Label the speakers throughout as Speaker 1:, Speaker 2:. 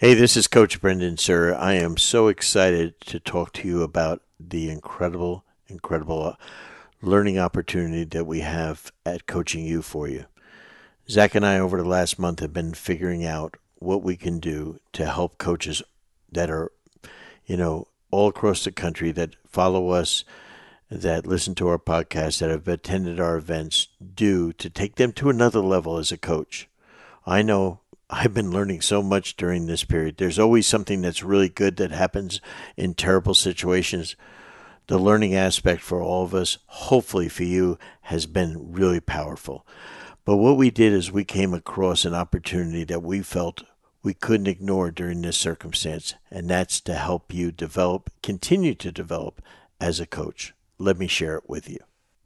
Speaker 1: Hey, this is Coach Brendan Suhr. I am so excited to talk to you about the incredible, incredible uh, learning opportunity that we have at Coaching U for you. Zach and I, over the last month, have been figuring out what we can do to help coaches that are, you know, all across the country that follow us, that listen to our podcast, that have attended our events, do to take them to another level as a coach. I know I've been learning so much during this period. There's always something that's really good that happens in terrible situations. The learning aspect for all of us, hopefully for you, has been really powerful. But what we did is we came across an opportunity that we felt we couldn't ignore during this circumstance, and that's to help you develop, continue to develop as a coach. Let me share it with you.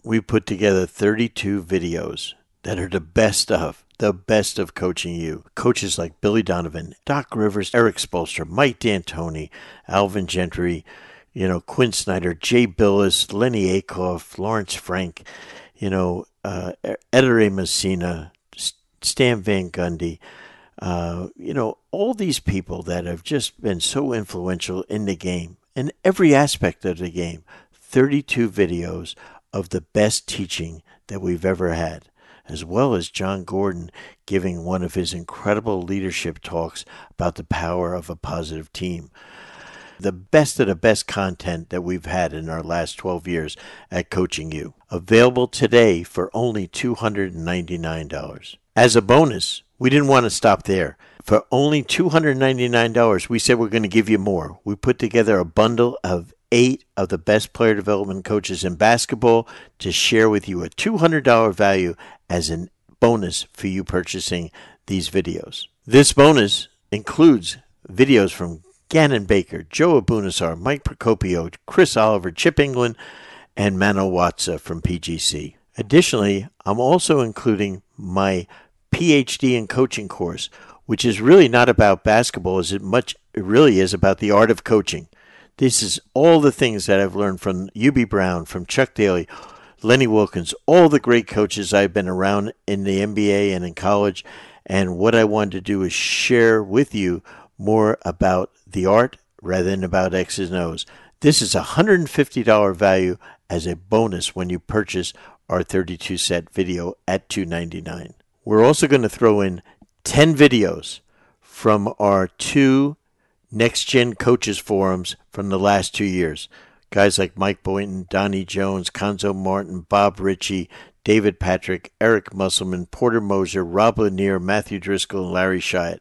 Speaker 1: We put together 32 videos that are the best of the best of coaching you. Coaches like Billy Donovan, Doc Rivers, Erik Spoelstra, Mike D'Antoni, Alvin Gentry, you know, Quin Snyder, Jay Bilas, Lenny Akoff, Lawrence Frank, you know, uh, Ettore Messina, Stan Van Gundy, uh, you know, all these people that have just been so influential in the game, in every aspect of the game. 32 videos of the best teaching that we've ever had as well as Jon Gordon giving one of his incredible leadership talks about the power of a positive team. The best of the best content that we've had in our last 12 years at Coaching U. Available today for only $299. As a bonus, we didn't want to stop there. For only $299, we said we're going to give you more. We put together a bundle of eight of the best player development coaches in basketball to share with you a $200 value as a bonus for you purchasing these videos. This bonus includes videos from Gannon Baker, Joe Abunassar, Mike Procopio, Chris Oliver, Chip Engelland, and Mano Watsa from PGC. Additionally, I'm also including my PhD in coaching course, which is really not about basketball as much it really is about the art of coaching. This is all the things that I've learned from Hubie Brown, from Chuck Daly, Lenny Wilkens, all the great coaches I've been around in the NBA and in college. And what I wanted to do is share with you more about the art rather than about X's and O's. This is a $150 value as a bonus when you purchase our 32 set video at 299. We're also going to throw in 10 videos from our two next gen coaches forums from the last two years. Guys like Mike Boynton, Donnie Jones, Cuonzo Martin, Bob Richey, David Patrick, Eric Musselman, Porter Moser, Rob Lanier, Matthew Driscoll, and Larry Shyatt.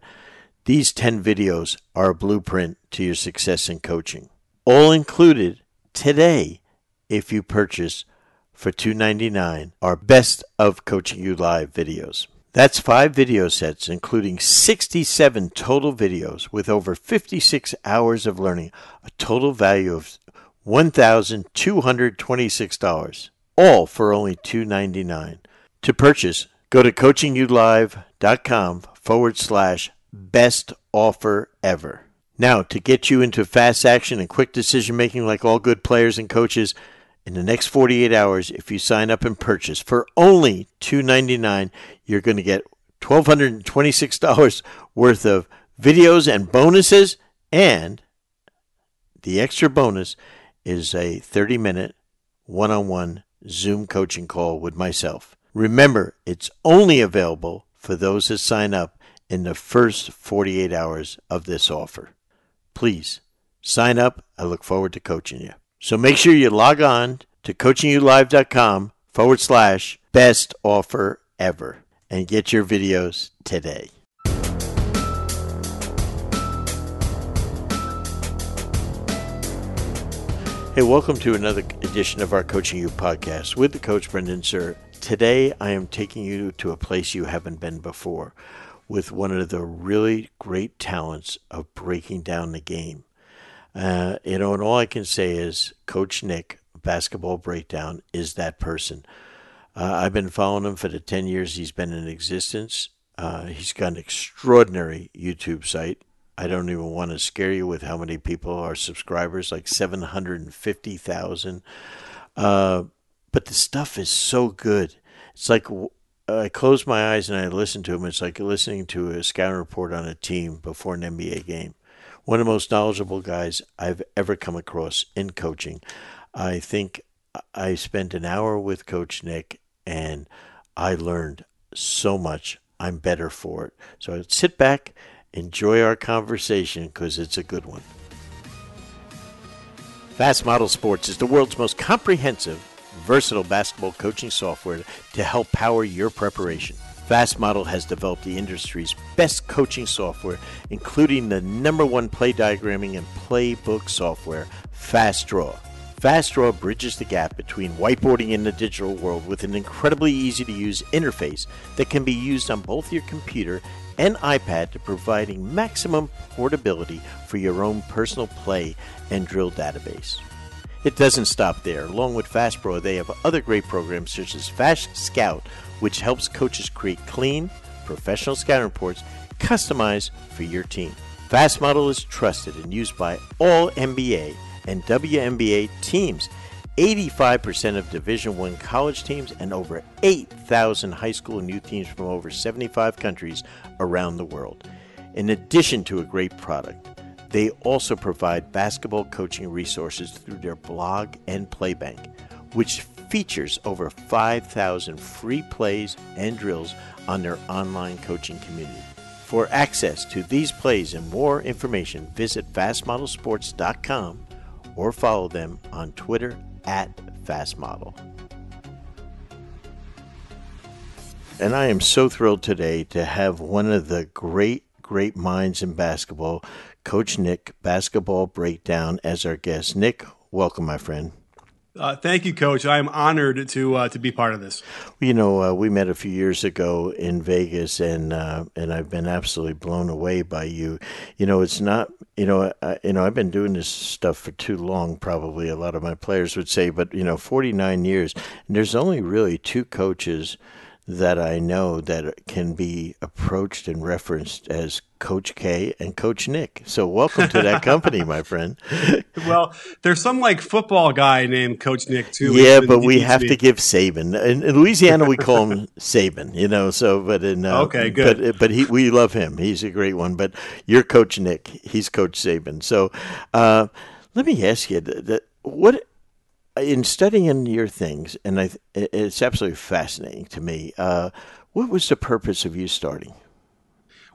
Speaker 1: These 10 videos are a blueprint to your success in coaching. All included today if you purchase for $2.99 our best of Coaching U Live videos. That's five video sets, including 67 total videos with over 56 hours of learning, a total value of $1,226, all for only 299. To purchase, go to coachingulive.com forward slash best offer ever. Now, to get you into fast action and quick decision making like all good players and coaches, in the next 48 hours, if you sign up and purchase for only 299, you're going to get $1,226 worth of videos and bonuses. And the extra bonus is a 30 minute one on one Zoom coaching call with myself. Remember, it's only available for those that sign up in the first 48 hours of this offer. Please sign up. I look forward to coaching you. So make sure you log on to coachingulive.com forward slash best offer ever and get your videos today. Hey, welcome to another edition of our Coaching U podcast with the coach Brendan Suhr. Today I am taking you to a place you haven't been before with one of the really great talents of breaking down the game. Uh, you know, and all I can say is Coach Nick, Basketball Breakdown, is that person. Uh, I've been following him for the 10 years he's been in existence. Uh, he's got an extraordinary YouTube site. I don't even want to scare you with how many people are subscribers, like 750,000. Uh, but the stuff is so good. It's like I close my eyes and I listen to him. It's like listening to a scouting report on a team before an NBA game. One of the most knowledgeable guys I've ever come across in coaching. I think I spent an hour with Coach Nick and I learned so much. I'm better for it. So I'd sit back, enjoy our conversation because it's a good one. Fast Model Sports is the world's most comprehensive, versatile basketball coaching software to help power your preparation. Fast Model has developed the industry's best coaching software, including the number one play diagramming and playbook software, Fast Draw. Fast Draw bridges the gap between whiteboarding and the digital world with an incredibly easy to use interface that can be used on both your computer and iPad to providing maximum portability for your own personal play and drill database. It doesn't stop there. Along with Fast Draw, they have other great programs such as Fast Scout, which helps coaches create clean, professional scouting reports customized for your team. Fast Model is trusted and used by all NBA and WNBA teams 85% of Division 1 college teams and over 8,000 high school and youth teams from over 75 countries around the world. In addition to a great product, they also provide basketball coaching resources through their blog and playbank, which features over 5,000 free plays and drills on their online coaching community. For access to these plays and more information, visit fastmodelsports.com or follow them on Twitter at FastModel. And I am so thrilled today to have one of the great, great minds in basketball, Coach Nick, Basketball Breakdown, as our guest. Nick, welcome, my friend.
Speaker 2: Uh, thank you, Coach. I am honored to uh, to be part of this.
Speaker 1: You know, uh, we met a few years ago in Vegas, and uh, and I've been absolutely blown away by you. You know, it's not. You know, I, you know, I've been doing this stuff for too long. Probably a lot of my players would say, but you know, forty nine years, and there's only really two coaches that I know that can be approached and referenced as Coach K and Coach Nick. So welcome to that company, my friend.
Speaker 2: well, there's some like football guy named Coach Nick too.
Speaker 1: Yeah, but we have to, give Saban. In, in, Louisiana, we call him Saban. You know, so but in
Speaker 2: uh, okay, good.
Speaker 1: But but he we love him. He's a great one. But you're Coach Nick. He's Coach Saban. So uh, let me ask you that what in studying your things, and I, it's absolutely fascinating to me. Uh, what was the purpose of you starting?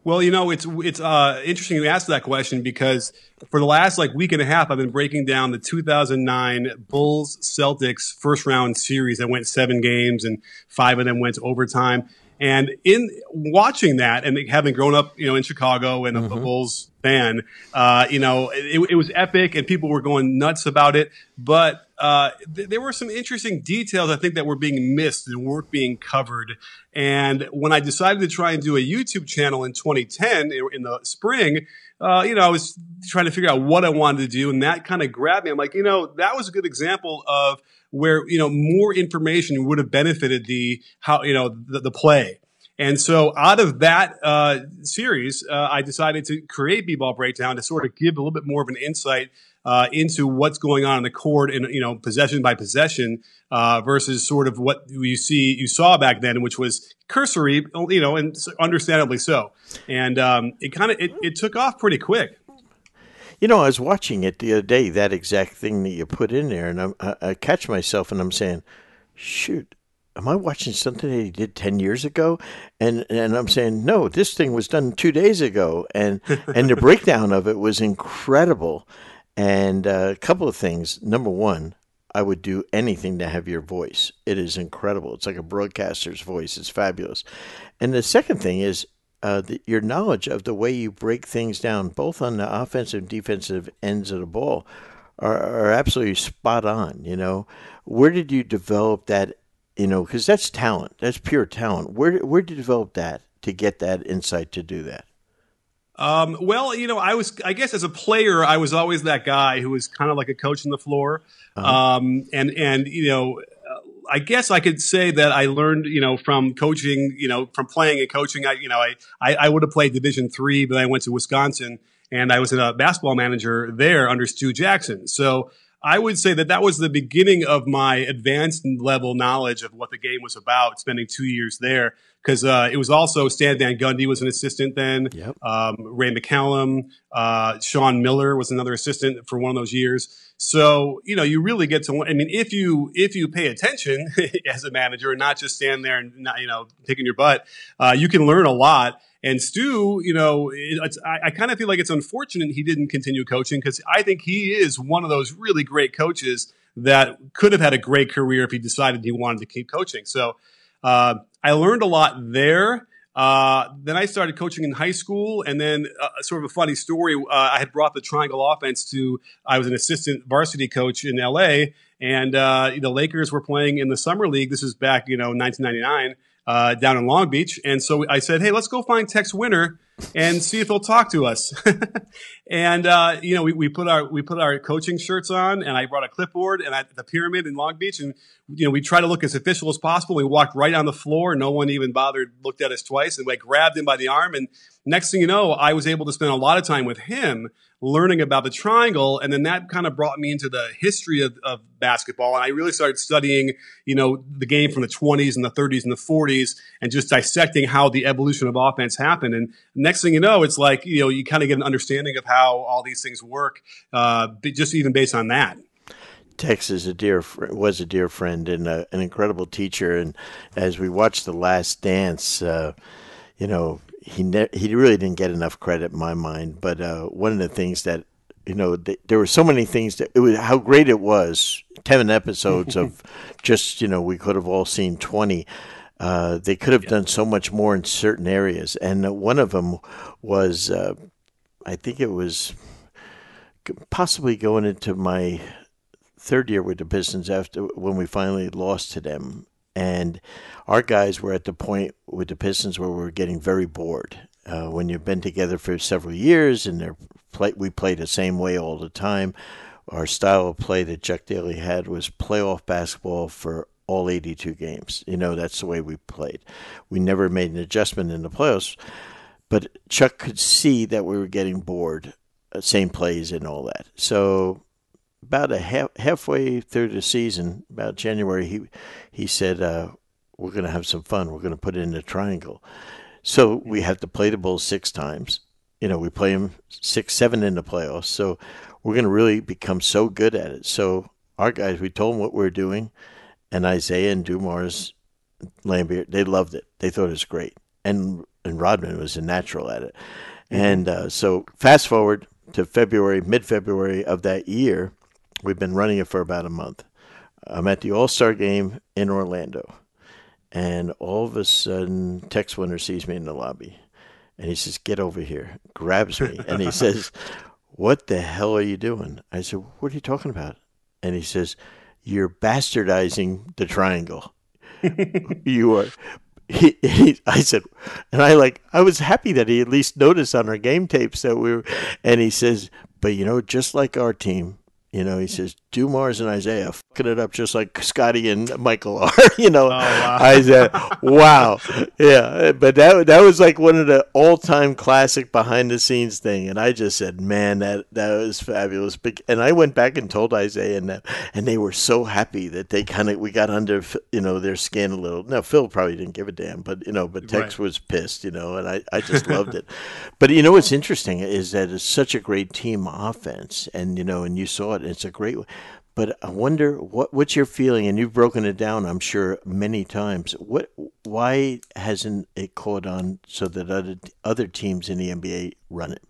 Speaker 2: Well, you know, it's it's uh, interesting you asked that question because for the last like week and a half, I've been breaking down the 2009 Bulls Celtics first round series that went seven games and five of them went to overtime. And in watching that and having grown up, you know, in Chicago and mm-hmm. a, Bulls fan, uh, you know, it, it, was epic and people were going nuts about it. But uh, th- there were some interesting details I think that were being missed and weren't being covered. And when I decided to try and do a YouTube channel in 2010 in, the spring, uh, you know, I was trying to figure out what I wanted to do, and that kind of grabbed me. I'm like, you know, that was a good example of where you know more information would have benefited the how you know the, the play. And so out of that uh, series, uh, I decided to create B-ball breakdown to sort of give a little bit more of an insight uh, into what's going on in the court and you know possession by possession uh, versus sort of what you see you saw back then, which was cursory, you know, and understandably so. And um, it kind of it, it took off pretty quick.
Speaker 1: You know, I was watching it the other day, that exact thing that you put in there, and I, I catch myself and I'm saying, shoot, am I watching something that he did 10 years ago? And, and I'm saying, no, this thing was done two days ago. And, and the breakdown of it was incredible. And uh, a couple of things. Number one, I would do anything to have your voice. It is incredible. It's like a broadcaster's voice. It's fabulous. And the second thing is uh, the, your knowledge of the way you break things down, both on the offensive and defensive ends of the ball, are, are absolutely spot on. You know, where did you develop that? You know, because that's talent. That's pure talent. Where where did you develop that to get that insight to do that?
Speaker 2: Um, well, you know, I was, I guess, as a player, I was always that guy who was kind of like a coach on the floor, uh-huh. um, and and you know, I guess I could say that I learned, you know, from coaching, you know, from playing and coaching. I, you know, I, I, I would have played Division three, but I went to Wisconsin and I was a basketball manager there under Stu Jackson. So I would say that that was the beginning of my advanced level knowledge of what the game was about. Spending two years there because uh, it was also Stan Van Gundy was an assistant then.
Speaker 1: Yep.
Speaker 2: Um, Ray McCallum, uh, Sean Miller was another assistant for one of those years. So you know you really get to. I mean, if you if you pay attention as a manager and not just stand there and not you know taking your butt, uh, you can learn a lot. And Stu, you know, I, I kind of feel like it's unfortunate he didn't continue coaching because I think he is one of those really great coaches that could have had a great career if he decided he wanted to keep coaching. So uh, I learned a lot there. Uh, then I started coaching in high school, and then uh, sort of a funny story. Uh, I had brought the triangle offense to. I was an assistant varsity coach in LA, and uh, the Lakers were playing in the summer league. This is back, you know, 1999 uh, down in Long Beach. And so I said, hey, let's go find Tex Winter and see if he'll talk to us. and uh, you know, we, we put our we put our coaching shirts on, and I brought a clipboard and I, the pyramid in Long Beach, and you know, we try to look as official as possible. We walked right on the floor. No one even bothered looked at us twice, and we grabbed him by the arm. And next thing you know, I was able to spend a lot of time with him learning about the triangle. And then that kind of brought me into the history of, of, basketball. And I really started studying, you know, the game from the 20s and the 30s and the 40s and just dissecting how the evolution of offense happened. And next thing you know, it's like, you know, you kind of get an understanding of how all these things work, uh, just even based on that.
Speaker 1: Tex is a dear was a dear friend and a, an incredible teacher. And as we watched The Last Dance, uh, you know, he ne- he really didn't get enough credit in my mind. But uh, one of the things that you know, th- there were so many things that it was how great it was. Ten episodes of just you know we could have all seen twenty. Uh, they could have yeah. done so much more in certain areas, and uh, one of them was, uh, I think it was possibly going into my third year with the Pistons after when we finally lost to them, and our guys were at the point with the Pistons where we were getting very bored. Uh, when you've been together for several years and play, we play the same way all the time, our style of play that Chuck Daly had was playoff basketball for all 82 games. You know, that's the way we played. We never made an adjustment in the playoffs, but Chuck could see that we were getting bored, uh, same plays and all that. So about a half, halfway through the season, about January, he he said, uh, "We're going to have some fun. We're going to put it in a triangle." So we have to play the Bulls six times. You know, we play them six, seven in the playoffs. So we're going to really become so good at it. So our guys, we told them what we are doing, and Isiah and Dumars, Laimbeer, they loved it. They thought it was great, and and Rodman was a natural at it. Mm-hmm. And uh, so fast forward to February, mid February of that year, We've been running it for about a month. I'm at the All Star game in Orlando, and all of a sudden, Tex Winter sees me in the lobby, and he says, "Get over here!" Grabs me, and he says, "What the hell are you doing?" I said, "What are you talking about?" And he says, "You're bastardizing the triangle. you are." He, he, I said, and I like, I was happy that he at least noticed on our game tapes that we were, and he says, but you know, just like our team, you know, he says Dumars and Isiah fucking it up just like Scottie and Michael are. you know, oh, wow. I said, "Wow, yeah." But that that was like one of the all time classic behind the scenes thing, and I just said, "Man, that that was fabulous." And I went back and told Isiah and them, and they were so happy that they kind of we got under you know their skin a little. Now Phil probably didn't give a damn, but you know, but Tex right. was pissed, you know, and I I just loved it. But you know what's interesting is that it's such a great team offense, and you know, and you saw it. It's a great but I wonder what what's your feeling, and you've broken it down, I'm sure, many times. What why hasn't it caught on so that other other teams in the NBA run it?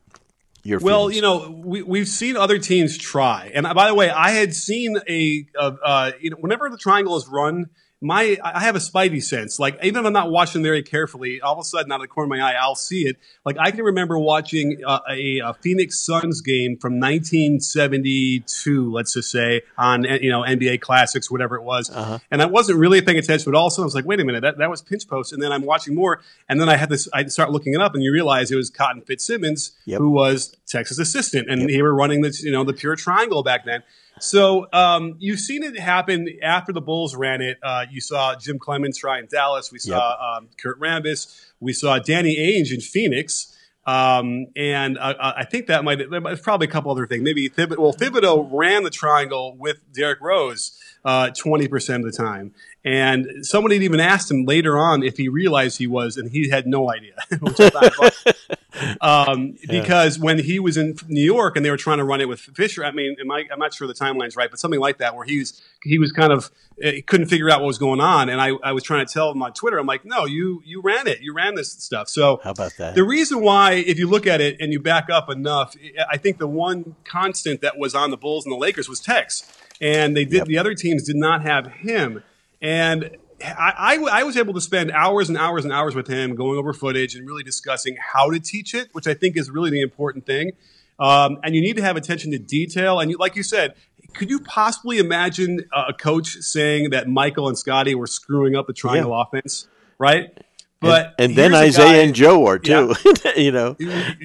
Speaker 2: Your well, you know, we we've seen other teams try, and by the way, I had seen a, uh, you know, whenever the triangle is run my I have a spidey sense. Like even if I'm not watching very carefully, all of a sudden out of the corner of my eye, I'll see it. Like I can remember watching uh, a, a, Phoenix Suns game from 1972, let's just say on you know NBA Classics, whatever it was, uh-huh. and I wasn't really paying attention, but all of a sudden I was like, wait a minute, that, that was pinch post, and then I'm watching more, and then I had this, I start looking it up, and you realize it was Cotton Fitzsimmons yep. who was Tex's assistant, and yep. he were running the you know the pure triangle back then. So um, you've seen it happen after the Bulls ran it. Uh, you saw Jim Cleamons try in Dallas. We saw yep. um, Kurt Rambis. We saw Danny Ainge in Phoenix. Um, and uh, uh I think that might, there's probably a couple other things. Maybe Thibodeau, well, Thibodeau ran the triangle with Derrick Rose uh, 20% of the time. And someone had even asked him later on if he realized he was, and he had no idea. um, yeah. Because when he was in New York and they were trying to run it with Fisher, I mean, I, am not sure the timeline's right, but something like that, where he was he was kind of eh, he couldn't figure out what was going on, and I, I was trying to tell him on Twitter, I'm like, no, you you ran it, you ran this stuff. So
Speaker 1: how about that?
Speaker 2: The reason why, if you look at it and you back up enough, I think the one constant that was on the Bulls and the Lakers was Tex and they did. Yep. The other teams did not have him, and I, I, I, was able to spend hours and hours and hours with him going over footage and really discussing how to teach it, which I think is really the important thing. Um, and you need to have attention to detail. And you, like you said, could you possibly imagine a coach saying that Michael and Scottie were screwing up the triangle yeah. offense? Right?
Speaker 1: But and, and then Isiah and Joe are too. Yeah. you know,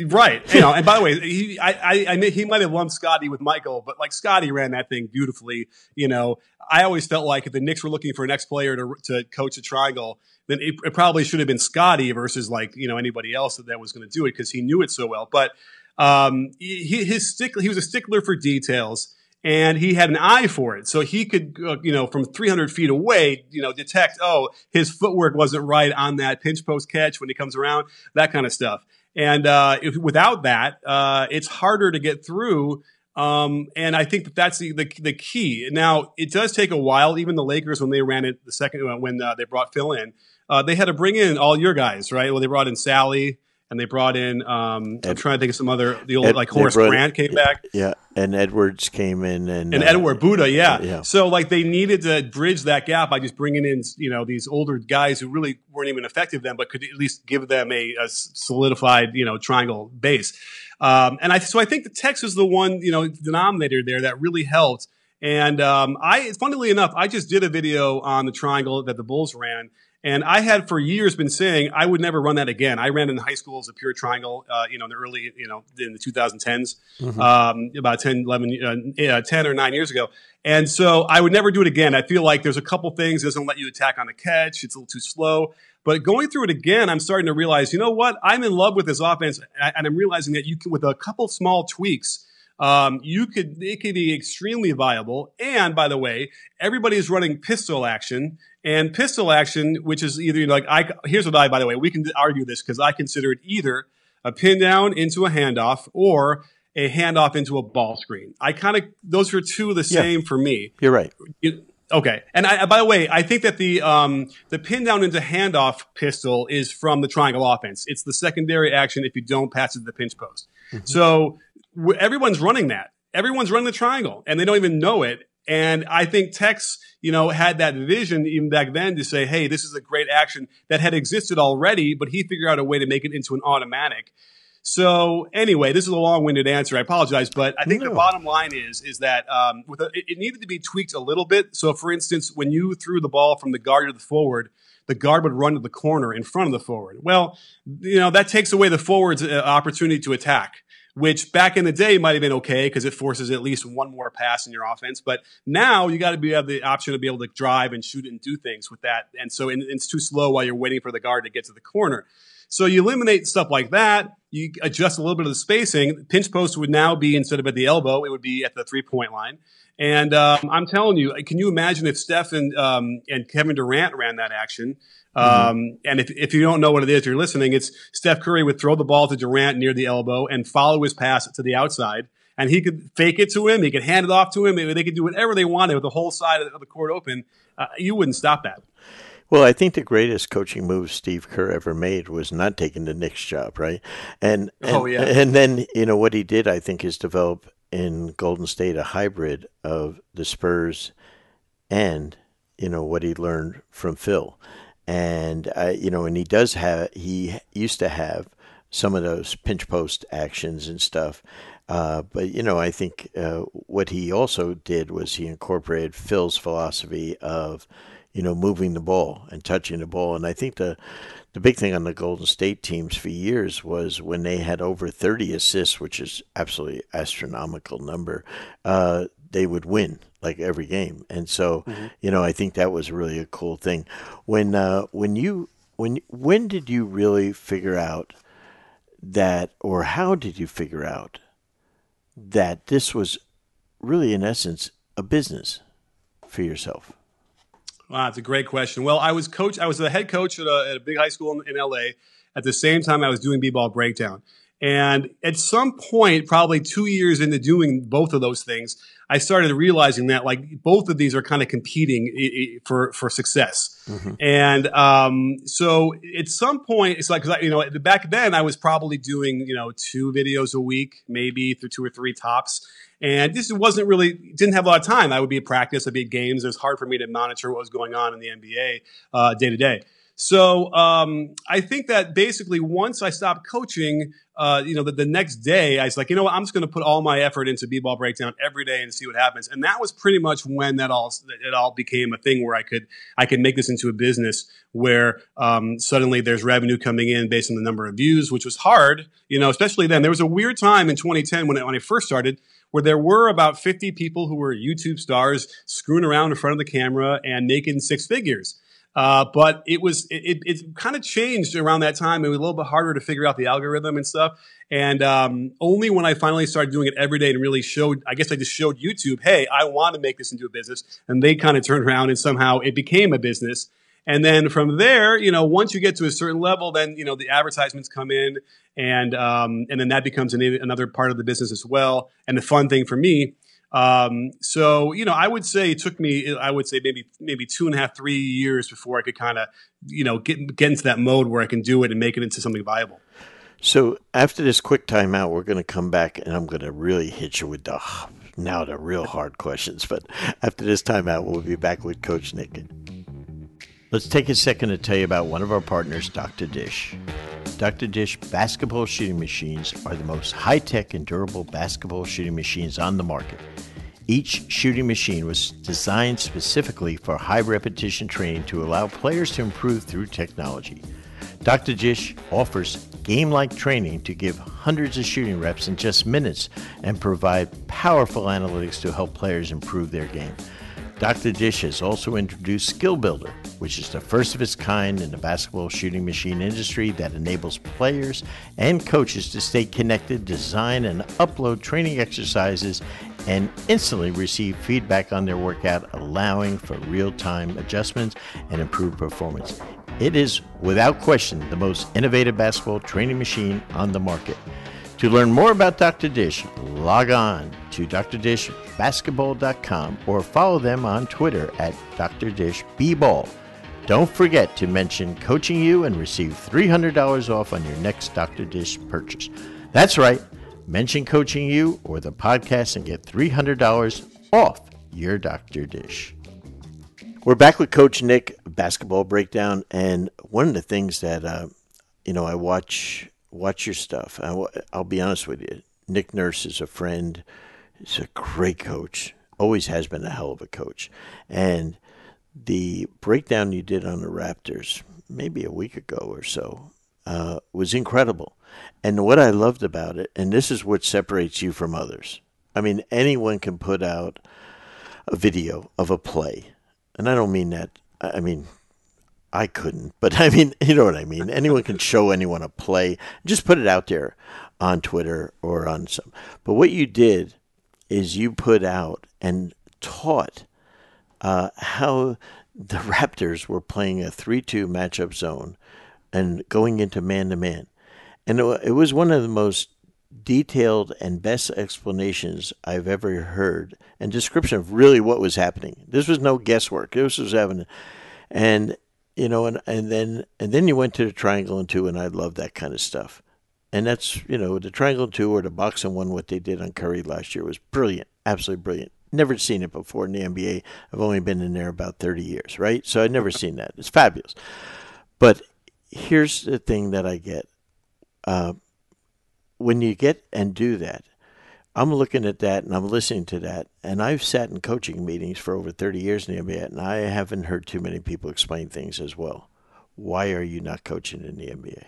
Speaker 2: right? You know, and by the way, he I, I, I he might have lumped Scottie with Michael, but like Scottie ran that thing beautifully. You know, I always felt like if the Knicks were looking for an ex player to to coach a triangle, then it, it probably should have been Scottie versus like you know anybody else that, that was going to do it because he knew it so well. But um, he, his stick he was a stickler for details and he had an eye for it. So he could, uh, you know, from 300 feet away, you know, detect, oh, his footwork wasn't right on that pinch post catch when he comes around, that kind of stuff. And uh, if, without that, uh, it's harder to get through. Um, and I think that that's the, the, the key. Now, it does take a while. Even the Lakers, when they ran it the second uh, when uh, they brought Phil in, uh, they had to bring in all your guys, right? Well, they brought in Salley and they brought in. Um, Ed, I'm trying to think of some other. The old Ed, like Horace brought, Grant came back.
Speaker 1: Yeah, and Edwards came in, and
Speaker 2: and uh, Edward Buddha. Yeah. yeah. So like they needed to bridge that gap by just bringing in you know these older guys who really weren't even effective then, but could at least give them a, a solidified you know triangle base. Um, and I so I think the Tex is the one you know denominator there that really helped. And um, I, funnily enough, I just did a video on the triangle that the Bulls ran, and I had for years been saying I would never run that again. I ran in high school as a pure triangle, uh, you know, in the early, you know, in the 2010s, mm-hmm. um, about 10, 11, uh, 10 or nine years ago. And so I would never do it again. I feel like there's a couple things doesn't let you attack on the catch. It's a little too slow. But going through it again, I'm starting to realize, you know what? I'm in love with this offense, and I'm realizing that you can, with a couple small tweaks, um, you could it could be extremely viable. And by the way, everybody is running pistol action and pistol action, which is either you know, like I here's what I by the way we can argue this because I consider it either a pin down into a handoff or a handoff into a ball screen. I kind of those are two of the same yeah, for me.
Speaker 1: You're right.
Speaker 2: It, okay, and I, by the way, I think that the um, the pin down into handoff pistol is from the triangle offense. It's the secondary action if you don't pass it to the pinch post. Mm-hmm. So everyone's running that. Everyone's running the triangle and they don't even know it. And I think Tex, you know, had that vision even back then to say, hey, this is a great action that had existed already, but he figured out a way to make it into an automatic. So anyway, this is a long-winded answer. I apologize, but I think no. the bottom line is is that um, with a, it needed to be tweaked a little bit. So, for instance, when you threw the ball from the guard to the forward, the guard would run to the corner in front of the forward. Well, you know that takes away the forward's uh, opportunity to attack which back in the day might have been okay because it forces at least one more pass in your offense. But now you got to be have the option to be able to drive and shoot and do things with that. And so it's too slow while you're waiting for the guard to get to the corner. So you eliminate stuff like that. You adjust a little bit of the spacing. Pinch post would now be instead of at the elbow, it would be at the three point line. And um, I'm telling you, can you imagine if Steph and, um, and Kevin Durant ran that action? Mm-hmm. Um, and if, if you don't know what it is, you're listening. It's Steph Curry would throw the ball to Durant near the elbow and follow his pass to the outside. And he could fake it to him. He could hand it off to him. They could do whatever they wanted with the whole side of the court open. Uh, you wouldn't stop that.
Speaker 1: Well, I think the greatest coaching move Steve Kerr ever made was not taking the Knicks job, right? And, and
Speaker 2: oh yeah,
Speaker 1: and then you know what he did, I think, is develop in Golden State a hybrid of the Spurs and you know what he learned from Phil and uh, you know, and he does have he used to have some of those pinch post actions and stuff. Uh, but you know, I think uh, what he also did was he incorporated Phil's philosophy of you know moving the ball and touching the ball, and I think the the big thing on the Golden State teams for years was when they had over 30 assists, which is absolutely astronomical number. Uh, they would win like every game. And so, mm-hmm. you know, I think that was really a cool thing. When uh, when you when when did you really figure out that, or how did you figure out that this was really, in essence, a business for yourself?
Speaker 2: Wow, that's a great question. Well, I was coach. I was the head coach at a, at a big high school in, in LA. At the same time, I was doing b-ball breakdown. And at some point, probably two years into doing both of those things, I started realizing that like both of these are kind of competing for for success. Mm-hmm. And um, so at some point, it's like you know back then I was probably doing you know two videos a week, maybe through two or three tops. And this wasn't really didn't have a lot of time. I would be at practice, I'd be at games. It was hard for me to monitor what was going on in the NBA uh, day to day. So um, I think that basically once I stopped coaching, uh, you know, the, the, next day I was like, you know what, I'm just going to put all my effort into b-ball breakdown every day and see what happens. And that was pretty much when that all it all became a thing where I could I could make this into a business where um, suddenly there's revenue coming in based on the number of views, which was hard, you know, especially then. There was a weird time in 2010 when when I first started where there were about 50 people who were YouTube stars screwing around in front of the camera and making six figures. Uh, but it was it, it, it kind of changed around that time. It was a little bit harder to figure out the algorithm and stuff. And um, only when I finally started doing it every day and really showed, I guess I just showed YouTube, hey, I want to make this into a business, and they kind of turned around and somehow it became a business. And then from there, you know, once you get to a certain level, then you know the advertisements come in, and um, and then that becomes an, another part of the business as well. And the fun thing for me um, so you know, I would say it took me, I would say maybe maybe two and a half, three years before I could kind of, you know, get get into that mode where I can do it and make it into something viable.
Speaker 1: So after this quick timeout, we're going to come back and I'm going to really hit you with the now the real hard questions. But after this timeout, we'll be back with Coach Nick. Let's take a second to tell you about one of our partners, Dr. Dish. Dr. Dish basketball shooting machines are the most high tech and durable basketball shooting machines on the market. Each shooting machine was designed specifically for high repetition training to allow players to improve through technology. Dr. Dish offers game like training to give hundreds of shooting reps in just minutes and provide powerful analytics to help players improve their game. Dr. Dish has also introduced Skill Builder, which is the first of its kind in the basketball shooting machine industry that enables players and coaches to stay connected, design and upload training exercises, and instantly receive feedback on their workout, allowing for real time adjustments and improved performance. It is, without question, the most innovative basketball training machine on the market. To learn more about Dr. Dish, log on to drdishbasketball.com or follow them on Twitter at drdishbball. Don't forget to mention Coaching U and receive $300 off on your next Dr. Dish purchase. That's right. Mention Coaching U or the podcast and get $300 off your Dr. Dish. We're back with Coach Nick, basketball breakdown, and one of the things that uh, you know I watch watch your stuff. I, will be honest with you. Nick Nurse is a friend. He's a great coach. Always has been a hell of a coach. And the breakdown you did on the Raptors, maybe a week ago or so, uh, was incredible. And what I loved about it, and this is what separates you from others. I mean, anyone can put out a video of a play. And I don't mean that. I mean, I couldn't, but I mean, you know what I mean. Anyone can show anyone a play. Just put it out there on Twitter or on some. But what you did is you put out and taught uh, how the Raptors were playing a 3 2 matchup zone and going into man to man. And it was one of the most detailed and best explanations I've ever heard and description of really what was happening. This was no guesswork. This was happening. And you know, and, and then and then you went to the triangle and two, and I love that kind of stuff. And that's you know the triangle and two or the box and one. What they did on Curry last year was brilliant, absolutely brilliant. Never seen it before in the NBA. I've only been in there about thirty years, right? So I'd never seen that. It's fabulous. But here's the thing that I get: uh, when you get and do that, I'm looking at that and I'm listening to that, and I've sat in coaching meetings for over 30 years in the NBA, and I haven't heard too many people explain things as well. Why are you not coaching in the NBA?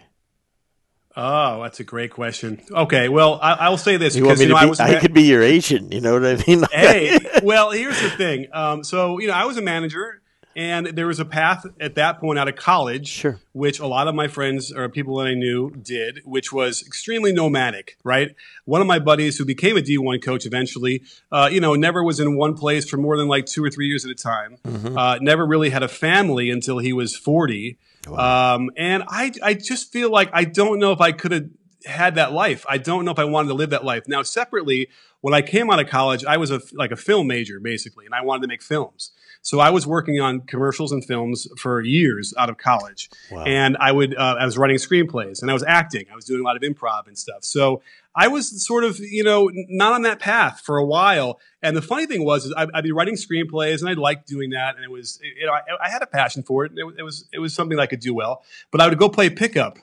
Speaker 2: Oh, that's a great question. Okay, well, I, will say this
Speaker 1: you because you know, be, I was. I could be your agent. You know what I mean?
Speaker 2: hey, well, here's the thing. Um, so you know, I was a manager And there was a path at that point out of college,
Speaker 1: Sure.
Speaker 2: which a lot of my friends or people that I knew did, which was extremely nomadic, right? One of my buddies who became a D1 coach eventually, uh, you know, never was in one place for more than like two or three years at a time. Uh, never really had a family until he was 40. Um, and I, I just feel like I don't know if I could have had that life. I don't know if I wanted to live that life. Now, separately, when I came out of college, I was a, like a film major basically, and I wanted to make films. So I was working on commercials and films for years out of college, and I would uh, I was writing screenplays and I was acting. I was doing a lot of improv and stuff. So I was sort of you know not on that path for a while. And the funny thing was, is I'd, I'd be writing screenplays and I liked doing that, and it was you know I, I had a passion for it. It, was- it was it was something that I could do well. But I would go play pickup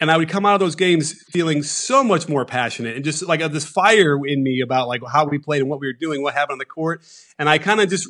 Speaker 2: and I would come out of those games feeling so much more passionate and just like uh, this fire in me about like how we played and what we were doing, what happened on the court. And I kind of just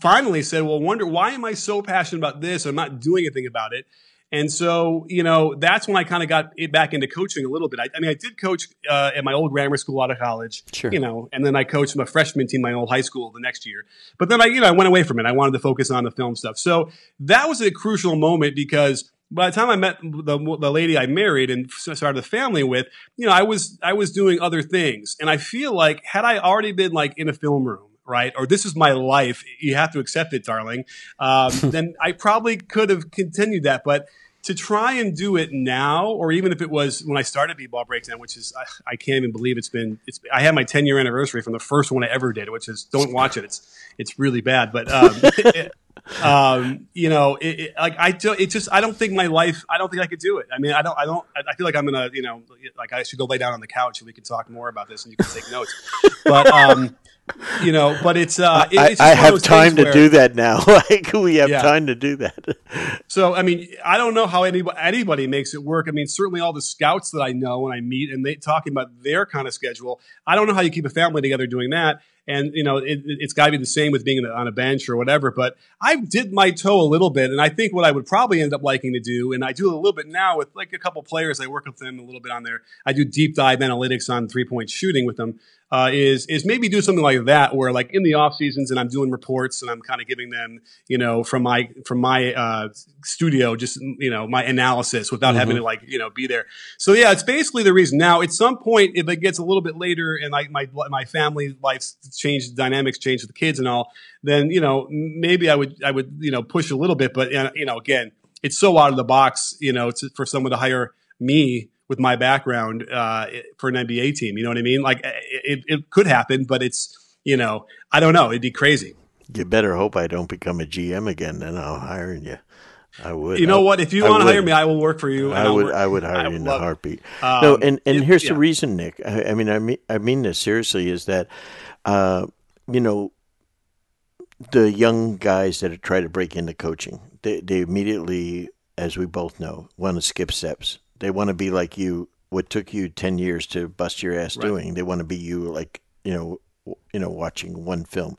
Speaker 2: finally said, well, wonder why am I so passionate about this? I'm not doing anything about it. And so, you know, that's when I kind of got it back into coaching a little bit. I, I mean, I did coach uh, at my old grammar school out of college,
Speaker 1: Sure.
Speaker 2: you know, and then I coached my freshman team, my old high school the next year. But then I, you know, I went away from it. I wanted to focus on the film stuff. So that was a crucial moment because by the time I met the, the lady I married and started a family with, you know, I was I was doing other things, and I feel like had I already been like in a film room, right, or this is my life, you have to accept it, darling. Um, then I probably could have continued that, but to try and do it now, or even if it was when I started B-ball breakdown, which is I, I can't even believe it's been. It's I had my 10 year anniversary from the first one I ever did, which is don't watch it. It's it's really bad, but. Um, um, you know, it, it, like I do, it just, I don't think my life, I don't think I could do it. I mean, I don't, I don't, I feel like I'm gonna, you know, like I should go lay down on the couch and we can talk more about this and you can take notes. But, um, you know, but it's, uh, it,
Speaker 1: I,
Speaker 2: it's just
Speaker 1: I have time to
Speaker 2: where-
Speaker 1: do that now. like we have
Speaker 2: Yeah.
Speaker 1: time to do that.
Speaker 2: So, I mean, I don't know how anybody, anybody makes it work. I mean, certainly all the scouts that I know and I meet and they talking about their kind of schedule. I don't know how you keep a family together doing that. And, you know, it, it's got to be the same with being on a bench or whatever. But I dipped my toe a little bit. And I think what I would probably end up liking to do, and I do a little bit now with like a couple players, I work with them a little bit on there. I do deep dive analytics on three point shooting with them. Uh, is is maybe do something like that where like in the off seasons and I'm doing reports and I'm kind of giving them you know from my from my uh, studio just you know my analysis without having to like you know be there. So yeah, it's basically the reason. Now at some point if it gets a little bit later and like my my family life's changed, dynamics change with the kids and all, then you know maybe I would I would you know push a little bit, but uh, you know again it's so out of the box you know to, for someone to hire me with my background uh, for an NBA team. You know what I mean? Like it, it could happen, but it's you know I don't know. It'd be crazy.
Speaker 1: You better hope I don't become a GM again. Then I'll hire you. I would.
Speaker 2: You know
Speaker 1: I-
Speaker 2: what? If you
Speaker 1: I
Speaker 2: want to hire me, I will work for you.
Speaker 1: I would.
Speaker 2: work-
Speaker 1: I would hire
Speaker 2: I
Speaker 1: you in a heartbeat.
Speaker 2: Um,
Speaker 1: no, and and
Speaker 2: it-
Speaker 1: here's the reason, Nick. I, I mean, I mean, I mean this seriously. Is that, uh, you know, the young guys that try to break into coaching, they they immediately, as we both know, want to skip steps. They want to be like you. What took you ten years to bust your ass
Speaker 2: Right.
Speaker 1: doing, they want to be you. Like you know, you know, watching one film,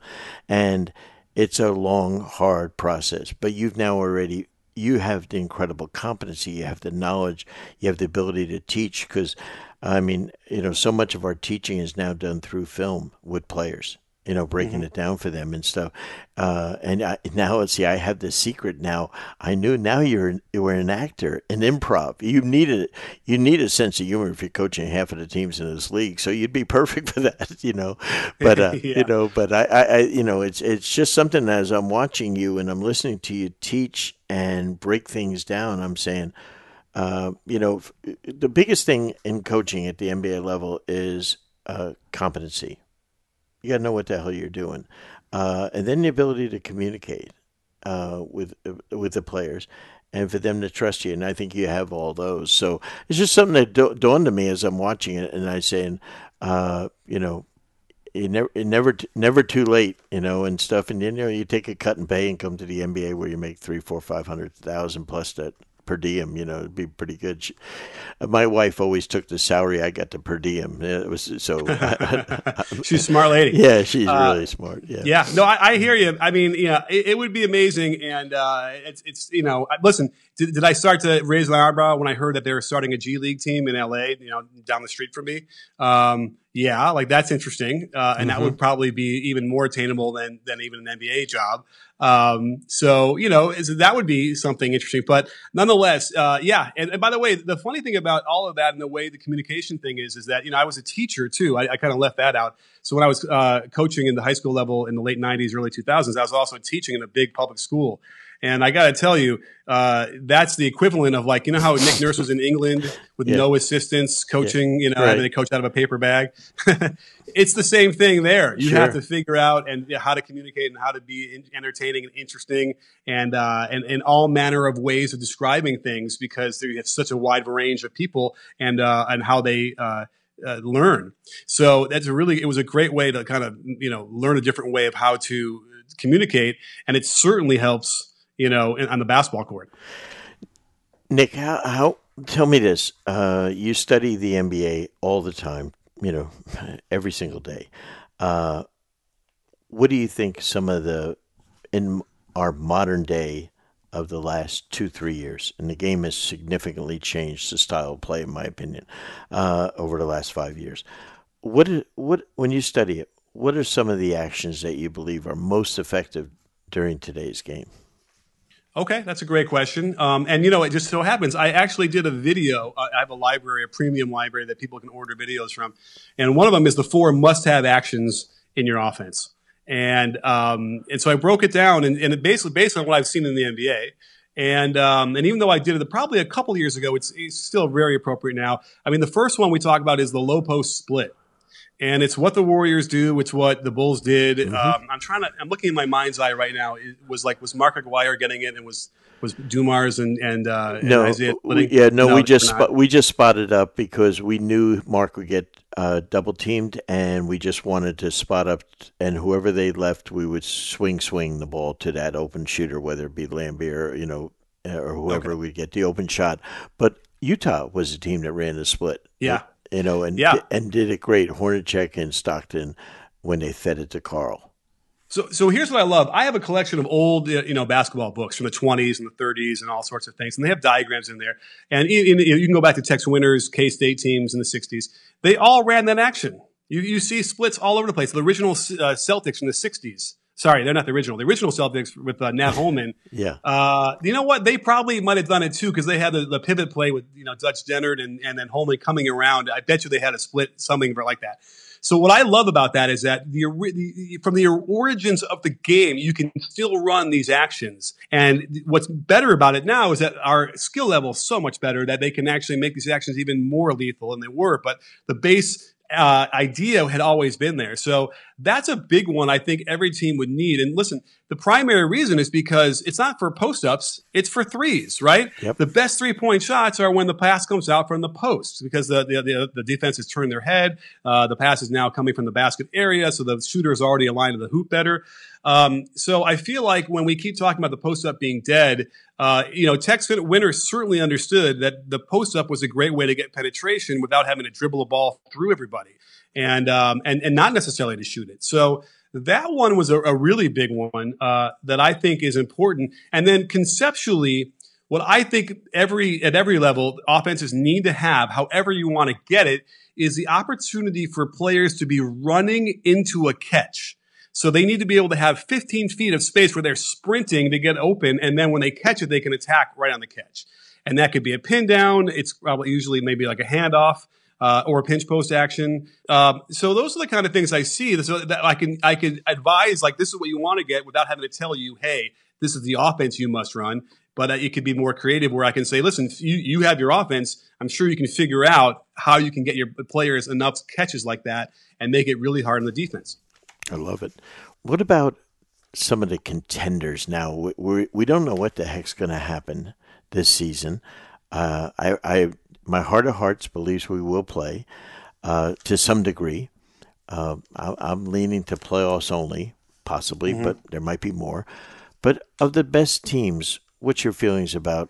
Speaker 1: and it's a long, hard process. But you've now already you have the incredible competency, you have the knowledge, you have the ability to teach. Because I mean, you know, so much of our teaching is now done through film with players. You know, breaking it down for them and stuff. Uh, and I, now, see, I have the secret. Now I knew. Now you're an, you were an actor, an improv. You needed you need a sense of humor if you're coaching half of the teams in this league. So you'd be perfect for that. You know, but uh,
Speaker 2: Yeah.
Speaker 1: you know, but I, I, I, you know, it's it's just something as I'm watching you and I'm listening to you teach and break things down. I'm saying, uh, you know, the biggest thing in coaching at the NBA level is uh, competency. You got to know what the hell you're doing, uh, and then the ability to communicate uh, with with the players, and for them to trust you. And I think you have all those. So it's just something that da- dawned to me as I'm watching it, and I saying, uh, you know, you never, it never, never too late, you know, and stuff. And you know, you take a cut and pay and come to the NBA where you make three, four, five hundred thousand plus that per diem. You know, it'd be pretty good. She, my wife always took the salary I got the per diem. It was so.
Speaker 2: She's a smart lady.
Speaker 1: yeah, she's
Speaker 2: Uh,
Speaker 1: really smart. Yeah.
Speaker 2: Yeah, no, I, I hear you. I mean, yeah, it, it would be amazing, and uh, it's, it's, you know, listen. Did, did I start to raise my eyebrow when I heard that they were starting a G League team in LA, you know, down the street from me? Um, yeah, like that's interesting, uh, and that would probably be even more attainable than than even an NBA job. Um, so you know that would be something interesting. But nonetheless, uh, yeah. And, and, by the way, the funny thing about all of that and the way the communication thing is, is that you know I was a teacher too. I, I kind of left that out. So when I was uh, coaching in the high school level in the late '90s, early 2000s, I was also teaching in a big public school. And I got to tell you, uh, that's the equivalent of like, you know how Nick Nurse was in England with yeah. no assistants coaching, yeah. you know, right. they coach out of a paper bag. it's the same thing there. You sure. have to figure out and how to communicate and how to be entertaining and interesting and, uh, and, and all manner of ways of describing things because you have such a wide range of people and, uh, and how they, uh, uh, learn. So that's a really, it was a great way to kind of, you know, learn a different way of how to communicate. And it certainly helps you know, on the basketball court.
Speaker 1: Nick, how, how tell me this? Uh, you study the NBA all the time, you know, every single day. Uh, what do you think some of the in our modern day of the last two three years, and the game has significantly changed the style of play, in my opinion, uh, over the last five years. What what when you study it? What are some of the actions that you believe are most effective during today's game?
Speaker 2: Okay, that's a great question. Um, and you know, it just so happens I actually did a video. I have a library, a premium library that people can order videos from, and one of them is the four must-have actions in your offense. And um, and so I broke it down, and, and it basically based on what I've seen in the NBA. And um, and even though I did it probably a couple years ago, it's, it's still very appropriate now. I mean, the first one we talk about is the low post split and it's what the Warriors do. It's what the Bulls did. Mm-hmm. Um, I'm trying to. I'm looking in my mind's eye right now. It was like was Mark Aguirre getting it, and was was Dumars and and, uh,
Speaker 1: no,
Speaker 2: and Isiah.
Speaker 1: We, yeah, no, no we just we just spotted up because we knew Mark would get uh, double teamed, and we just wanted to spot up, and whoever they left, we would swing swing the ball to that open shooter, whether it be Laimbeer, you know, or whoever okay. we get the open shot. But Utah was the team that ran the split.
Speaker 2: Yeah
Speaker 1: you know, and yeah. and did it great. Hornacek and Stockton when they fed it to Karl.
Speaker 2: So, so here's what I love. I have a collection of old, you know, basketball books from the 20s and the 30s and all sorts of things, and they have diagrams in there. And in, in, you can go back to Tex Winter's K State teams in the 60s. They all ran that action. You, you see splits all over the place. The original uh, Celtics from the 60s Sorry, they're not the original. The original Celtics with uh, Nat Holman.
Speaker 1: yeah.
Speaker 2: Uh, you know what? They probably might have done it too because they had the, the, pivot play with you know Dutch Dehnert and, and then Holman coming around. I bet you they had a split something like that. So what I love about that is that the, the, from the origins of the game, you can still run these actions. And what's better about it now is that our skill level is so much better that they can actually make these actions even more lethal than they were. But the base uh, idea had always been there. So that's a big one I think every team would need. And listen, the primary reason is because it's not for post ups, it's for threes, right?
Speaker 1: Yep.
Speaker 2: The best three point shots are when the pass comes out from the post because the, the, the, the defense has turned their head. Uh, the pass is now coming from the basket area, so the shooter is already aligned to the hoop better. Um, so I feel like when we keep talking about the post up being dead, uh, you know, Tex Winter certainly understood that the post up was a great way to get penetration without having to dribble a ball through everybody and um, and and not necessarily to shoot it. So that one was a, a really big one uh, that I think is important. And then conceptually, what I think every at every level offenses need to have, however you want to get it, is the opportunity for players to be running into a catch. So they need to be able to have 15 feet of space where they're sprinting to get open, and then when they catch it, they can attack right on the catch. And that could be a pin down. It's probably usually maybe like a handoff uh, or pinch post action. Um, so those are the kind of things I see. So that I can I can advise like this is what you want to get without having to tell you, hey, this is the offense you must run. But uh, it could be more creative where I can say, listen, you you have your offense. I'm sure you can figure out how you can get your players enough catches like that and make it really hard on the defense.
Speaker 1: I love it. What about some of the contenders now? We we, we don't know what the heck's going to happen this season. Uh, I, I my heart of hearts believes we will play uh, to some degree. Uh, I, am leaning to playoffs only, possibly, mm-hmm. but there might be more. But of the best teams, what's your feelings about,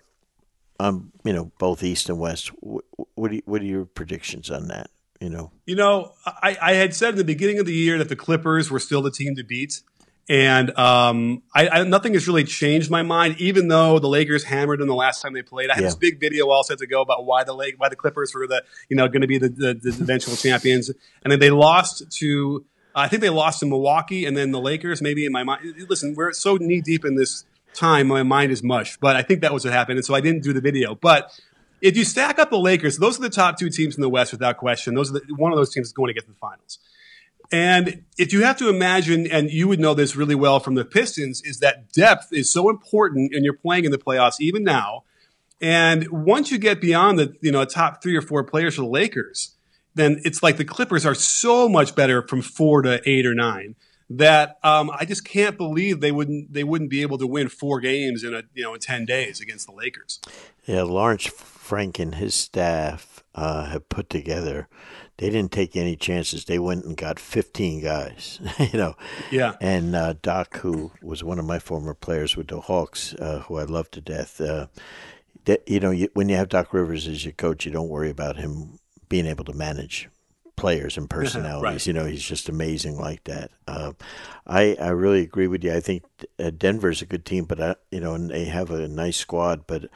Speaker 1: um, you know, both East and West? What, what, are, what are your predictions on that? You know,
Speaker 2: you know, I, I had said at the beginning of the year that the Clippers were still the team to beat. And um, I, I, nothing has really changed my mind, even though the Lakers hammered them the last time they played. I had yeah. this big video all set to go about why the why the Clippers were the you know going to be the, the, the eventual champions, and then they lost to I think they lost to Milwaukee and then the Lakers. Maybe in my mind, listen, we're so knee deep in this time, my mind is mush. But I think that was what happened, and so I didn't do the video. But if you stack up the Lakers, those are the top two teams in the West without question. Those are the, one of those teams is going to get to the finals. And if you have to imagine, and you would know this really well from the Pistons, is that depth is so important, and you're playing in the playoffs even now. And once you get beyond the you know top three or four players for the Lakers, then it's like the Clippers are so much better from four to eight or nine that um, I just can't believe they wouldn't they wouldn't be able to win four games in a you know in ten days against the Lakers.
Speaker 1: Yeah, Lawrence Frank and his staff uh, have put together they didn't take any chances. They went and got 15 guys, you know.
Speaker 2: Yeah.
Speaker 1: And uh, Doc, who was one of my former players with the Hawks, uh, who I love to death, uh, that, you know, you, when you have Doc Rivers as your coach, you don't worry about him being able to manage players and personalities. right. You know, he's just amazing like that. Uh, I I really agree with you. I think uh, Denver's a good team, but I, you know, and they have a nice squad, but